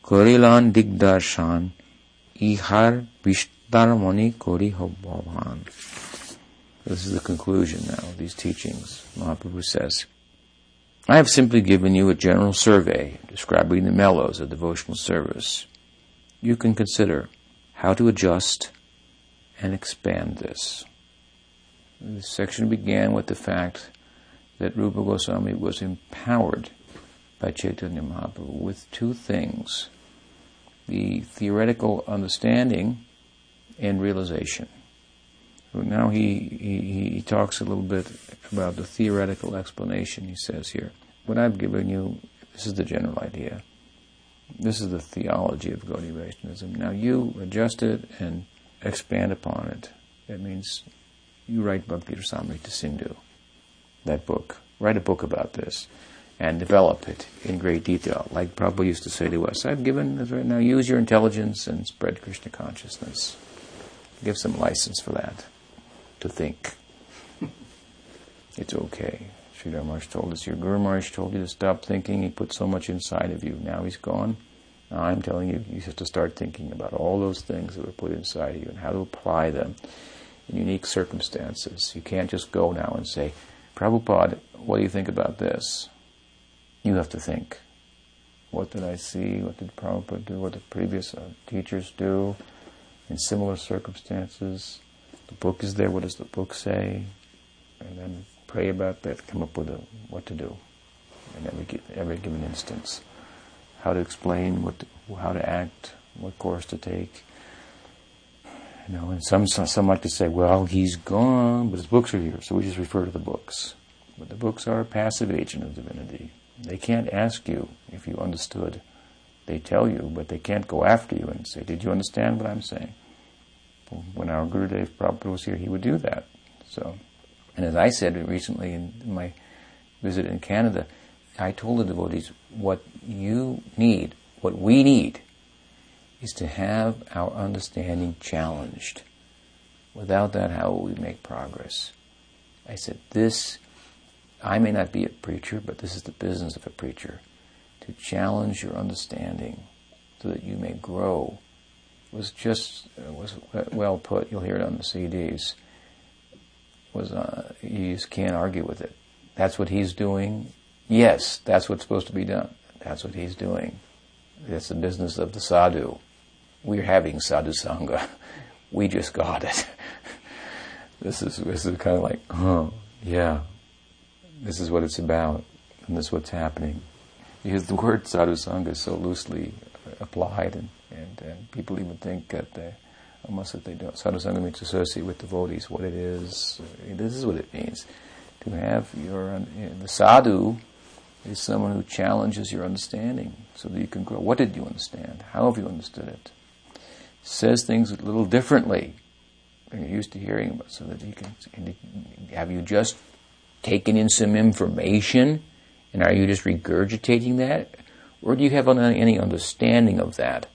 korilan digdarshan ihar bishtar mani kori bhavan. This is the conclusion now of these teachings. Mahaprabhu says, I have simply given you a general survey describing the mellows of devotional service. You can consider how to adjust and expand this. This section began with the fact that Rupa Goswami was empowered by Chaitanya Mahaprabhu with two things the theoretical understanding and realization. Now he, he, he talks a little bit about the theoretical explanation, he says here. What I've given you, this is the general idea. This is the theology of Gaudiya Vaishnavism. Now you adjust it and expand upon it. That means you write Bhakti Rasamrita Sindhu, that book. Write a book about this and develop it in great detail. Like Prabhupada used to say to us, I've given this right now, use your intelligence and spread Krishna consciousness. Give some license for that, to think. it's okay. Sridhar Maharaj told us, your Guru Maharaj told you to stop thinking, he put so much inside of you. Now he's gone. I'm telling you, you have to start thinking about all those things that were put inside of you and how to apply them in unique circumstances. You can't just go now and say, Prabhupada, what do you think about this? You have to think. What did I see? What did Prabhupada do? What did previous uh, teachers do in similar circumstances? The book is there. What does the book say? And then pray about that. Come up with a, what to do in every every given instance. How to explain what, to, how to act, what course to take. You know, and some some like to say, well, he's gone, but his books are here, so we just refer to the books. But the books are a passive agent of divinity. They can't ask you if you understood. They tell you, but they can't go after you and say, Did you understand what I'm saying? When our Guru Gurudev Prabhupada was here, he would do that. So, and as I said recently in my visit in Canada, I told the devotees, what you need, what we need, is to have our understanding challenged. Without that, how will we make progress? I said, this I may not be a preacher, but this is the business of a preacher to challenge your understanding so that you may grow. It was just was well put. You'll hear it on the CDs. was uh, you just can't argue with it. That's what he's doing. Yes, that's what's supposed to be done. That's what he's doing. That's the business of the sadhu. We're having sadhu sangha. We just got it. this is this is kind of like, oh yeah, this is what it's about, and this is what's happening. Because the word sadhusanga is so loosely applied, and, and, and people even think that they, almost that they don't. Sadhusanga means to associate with devotees, what it is. This is what it means. To have your, the sadhu is someone who challenges your understanding so that you can grow. What did you understand? How have you understood it? Says things a little differently than you're used to hearing about, so that you can. Have you just taken in some information and are you just regurgitating that? Or do you have any understanding of that?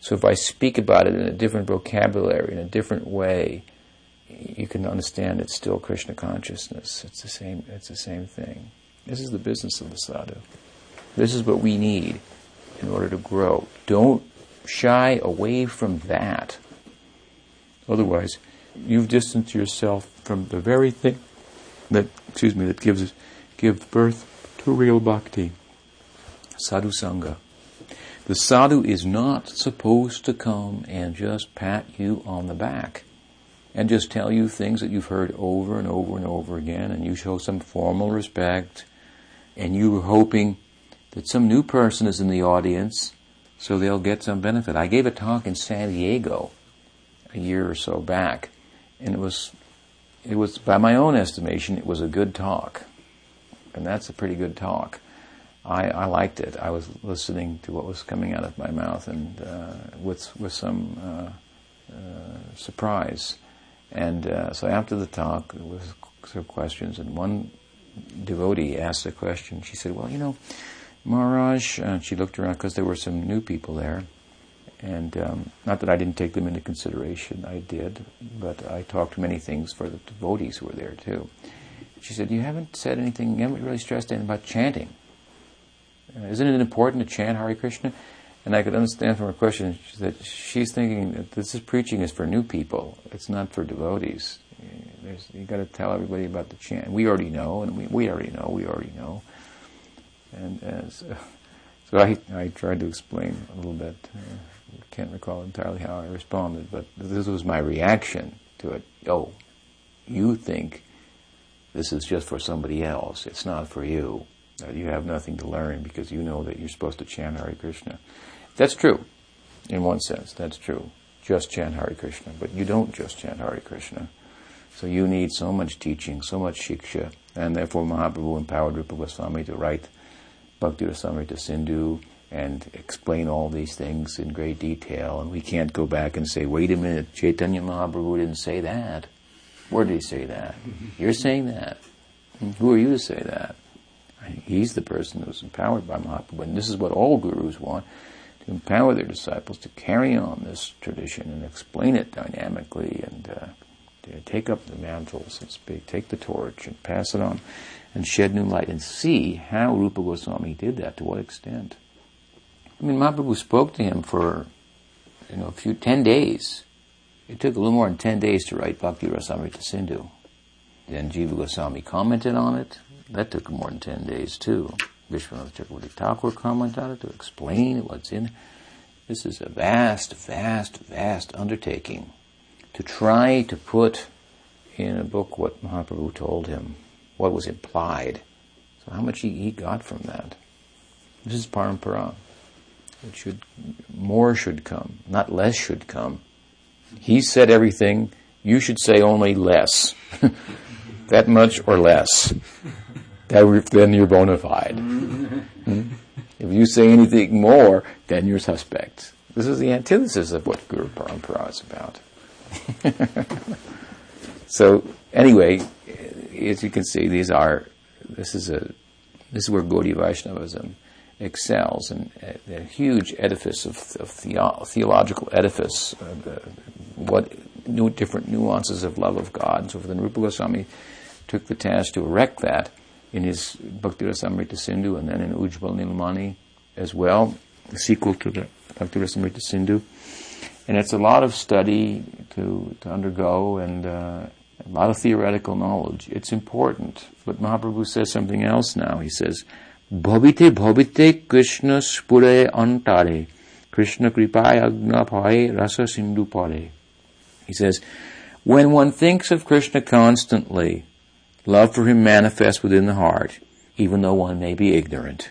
So if I speak about it in a different vocabulary, in a different way, you can understand it's still Krishna consciousness. It's the same, it's the same thing. This is the business of the sadhu. This is what we need in order to grow. Don't shy away from that. Otherwise, you've distanced yourself from the very thing that excuse me that gives gives birth to real bhakti. Sadhu sangha. The sadhu is not supposed to come and just pat you on the back and just tell you things that you've heard over and over and over again, and you show some formal respect, and you're hoping that some new person is in the audience so they'll get some benefit. I gave a talk in San Diego a year or so back, and it was it was, by my own estimation, it was a good talk. And that's a pretty good talk. I, I liked it. I was listening to what was coming out of my mouth and uh, with, with some uh, uh, surprise. And uh, so after the talk, there was some questions, and one devotee asked a question. She said, well, you know, Maharaj, she looked around because there were some new people there, and um, not that I didn't take them into consideration, I did, but I talked many things for the devotees who were there too. she said, you haven't said anything, you haven't really stressed anything about chanting. Uh, isn't it important to chant Hare Krishna? And I could understand from her question that she's thinking that this is preaching is for new people. It's not for devotees. There's, you got to tell everybody about the chant. We already know, and we, we already know. We already know. And uh, so, I I tried to explain a little bit. Uh, can't recall entirely how I responded, but this was my reaction to it. Oh, you think this is just for somebody else. It's not for you. You have nothing to learn because you know that you're supposed to chant Hare Krishna. That's true, in one sense. That's true. Just chant Hare Krishna, but you don't just chant Hare Krishna. So you need so much teaching, so much shiksha, and therefore Mahaprabhu empowered Rupa Goswami to write Bhakti Rasamrita Sindhu and explain all these things in great detail. And we can't go back and say, wait a minute, Chaitanya Mahaprabhu didn't say that. Where did he say that? You're saying that. Who are you to say that? He's the person who's empowered by Mahaprabhu. And this is what all gurus want to empower their disciples to carry on this tradition and explain it dynamically and uh, take up the mantle, so to speak, take the torch and pass it on and shed new light and see how Rupa Goswami did that, to what extent. I mean, Mahaprabhu spoke to him for, you know, a few, ten days. It took a little more than ten days to write Bhakti Rasamrita Sindhu. Then Jiva Goswami commented on it. That took more than ten days too. Vishwanath Chakravarti Thakur commented on it to explain what's in it. This is a vast, vast, vast undertaking to try to put in a book what Mahaprabhu told him, what was implied. So how much he, he got from that. This is parampara. It should, more should come, not less should come. He said everything, you should say only less. that much or less. That, then you're bona fide. Hmm? If you say anything more, then you're suspect. This is the antithesis of what Guru Parampara is about. so, anyway, as you can see, these are, this is a, this is where Gaudiya Vaishnavism excels and a, a huge edifice of, of theo- theological edifice, uh, the, what new, different nuances of love of God. And so then Rupa Goswami took the task to erect that in his Bhakti Rasamrita Sindhu and then in Ujjval Nilmani as well, the sequel to the Bhakti Rasamrita Sindhu. And it's a lot of study to, to undergo and uh, a lot of theoretical knowledge. It's important. But Mahaprabhu says something else now. He says, Bhavite bhavite Krishna spure antare, Krishna kripaya agna rasa sindhu pare. He says, when one thinks of Krishna constantly, love for him manifests within the heart, even though one may be ignorant.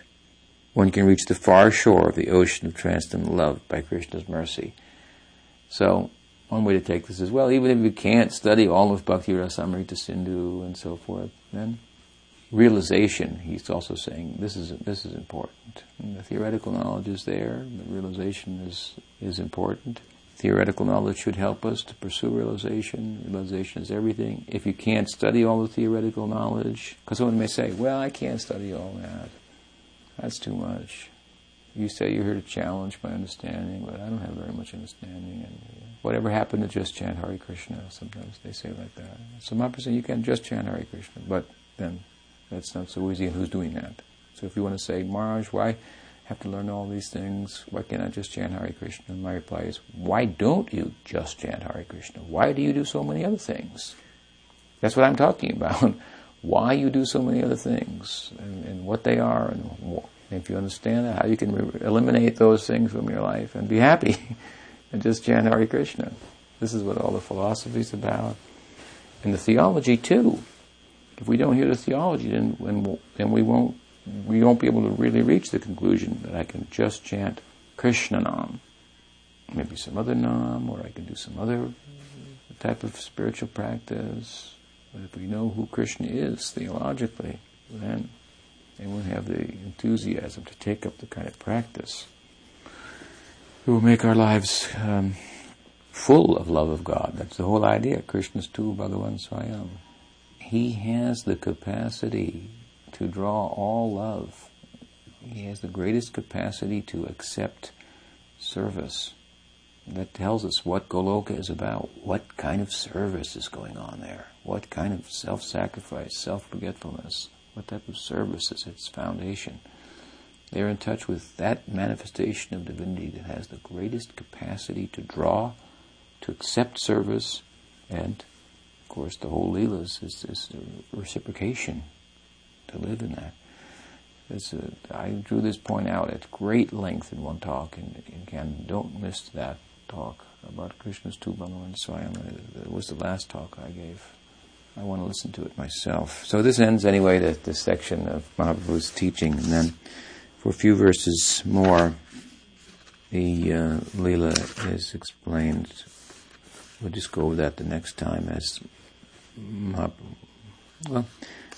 One can reach the far shore of the ocean of transcendental love by Krishna's mercy. So, one way to take this is well, even if you can't study all of Bhakti Rasamrita Sindhu and so forth, then realization, he's also saying this is this is important. And the theoretical knowledge is there, the realization is is important. Theoretical knowledge should help us to pursue realization. Realization is everything. If you can't study all the theoretical knowledge, because someone may say, "Well, I can't study all that. That's too much." You say you're here to challenge my understanding, but I don't have very much understanding. And uh, whatever happened to just chant Hare Krishna? Sometimes they say like that. So Mahaprabhu said, you can just chant Hare Krishna, but then that's not so easy. And who's doing that? So if you want to say, Maharaj, why have to learn all these things? Why can't I just chant Hare Krishna? And my reply is, why don't you just chant Hare Krishna? Why do you do so many other things? That's what I'm talking about. why you do so many other things and, and what they are and if you understand how you can re- eliminate those things from your life and be happy and just chant Hare Krishna. This is what all the philosophy is about. And the theology too. If we don't hear the theology, then, then we won't we won't be able to really reach the conclusion that I can just chant Krishna Nam. Maybe some other Nam, or I can do some other type of spiritual practice. But if we know who Krishna is theologically, then they won't have the enthusiasm to take up the kind of practice. It will make our lives um, full of love of God. That's the whole idea. Krishna's tu Bhagavan Swayam. He has the capacity to draw all love. He has the greatest capacity to accept service. that tells us what Goloka is about, what kind of service is going on there, what kind of self-sacrifice, self-forgetfulness, what type of service is its foundation. They're in touch with that manifestation of divinity that has the greatest capacity to draw, to accept service, and, of course, the whole Leelas is this reciprocation, to live in that. A, I drew this point out at great length in one talk, and again, don't miss that talk about Krishna's tu Bhagavan Swayam. It was the last talk I gave. I want to listen to it myself. So this ends anyway the, the section of Mahaprabhu's teaching, and then for a few verses more, the uh, Leela is explained. We'll just go over that the next time as Mahaprabhu. Well,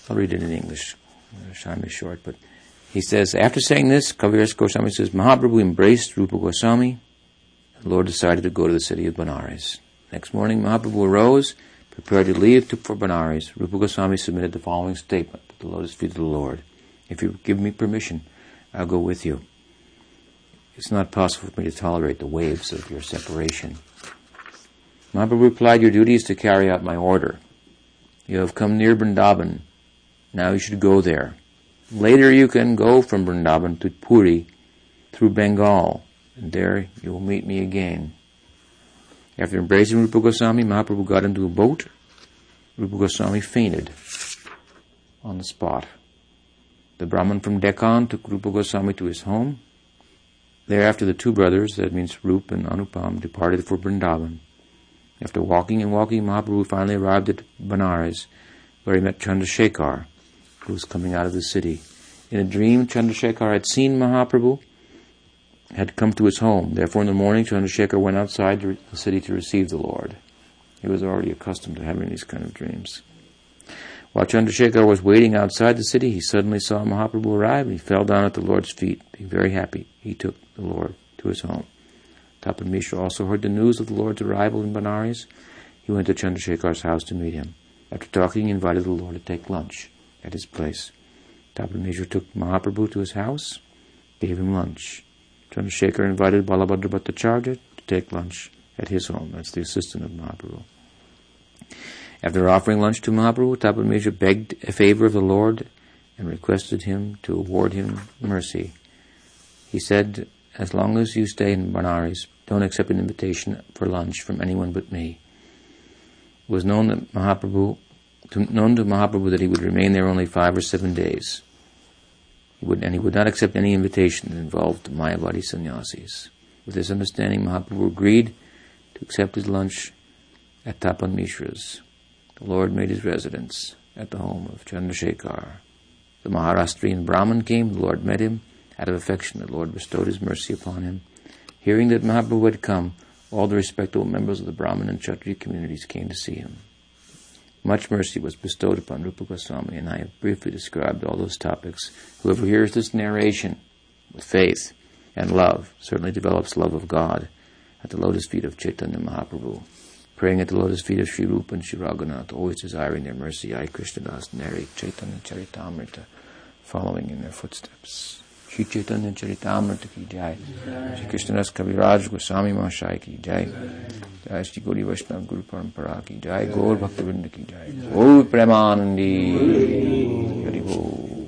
I'll read it in English. Time is short, but he says, after saying this, Kaviraj Goswami says, Mahaprabhu embraced Rupa Goswami. The Lord decided to go to the city of Benares. Next morning, Mahaprabhu arose, prepared to leave for Benares. Rupa Goswami submitted the following statement to the lotus feet of the Lord. If you give me permission, I'll go with you. It's not possible for me to tolerate the waves of your separation. Mahaprabhu replied, Your duty is to carry out my order. You have come near Vrindavan. Now you should go there. Later you can go from Vrindavan to Puri through Bengal, and there you will meet me again. After embracing Rupa Goswami, Mahaprabhu got into a boat. Rupa Goswami fainted on the spot. The Brahman from Deccan took Rupa Goswami to his home. Thereafter the two brothers, that means Rup and Anupam, departed for Vrindavan. After walking and walking, Mahaprabhu finally arrived at Benares, where he met Chandrasekhar, who was coming out of the city. In a dream, Chandrasekhar had seen Mahaprabhu, had come to his home. Therefore, in the morning, Chandrasekhar went outside the city to receive the Lord. He was already accustomed to having these kind of dreams. While Chandrasekhar was waiting outside the city, he suddenly saw Mahaprabhu arrive and he fell down at the Lord's feet. Being very happy, he took the Lord to his home. Tapan Mishra also heard the news of the Lord's arrival in Benares. He went to Chandrasekhar's house to meet him. After talking, he invited the Lord to take lunch at his place. Tapan Mishra took Mahaprabhu to his house, gave him lunch. Chandrasekhar invited Balabhadra Bhattacharya to take lunch at his home. That's the assistant of Mahaprabhu. After offering lunch to Mahaprabhu, Tapan Mishra begged a favor of the Lord and requested him to award him mercy. He said, As long as you stay in Benares, don't accept an invitation for lunch from anyone but me. It was known that Mahaprabhu to, known to Mahaprabhu that he would remain there only five or seven days. He would, and he would not accept any invitation that involved Mayavadi sannyasis. With this understanding, Mahaprabhu agreed to accept his lunch at Tapan Mishra's. The Lord made his residence at the home of Chandrasekhar. The Maharashtrian Brahmin came, the Lord met him. Out of affection, the Lord bestowed his mercy upon him. Hearing that Mahaprabhu had come, all the respectable members of the Brahmin and Kshatriya communities came to see him. Much mercy was bestowed upon Rupa Goswami, and I have briefly described all those topics. Whoever hears this narration with faith and love certainly develops love of God at the lotus feet of Chaitanya Mahaprabhu. Praying at the lotus feet of Sri Rupa and Sri Raghunath, always desiring their mercy, I, Krishnadas, narrate Chaitanya Charitamrita, following in their footsteps. Shri Chaitanya Charitamrita की जय श्री कृष्णरस कविराज गोस्वामी महाशाय की जय जय श्री गौरी वैष्णव गुरु परंपरा की जय गौर भक्तवृंद की जय गौर प्रेमानंदी हरि बोल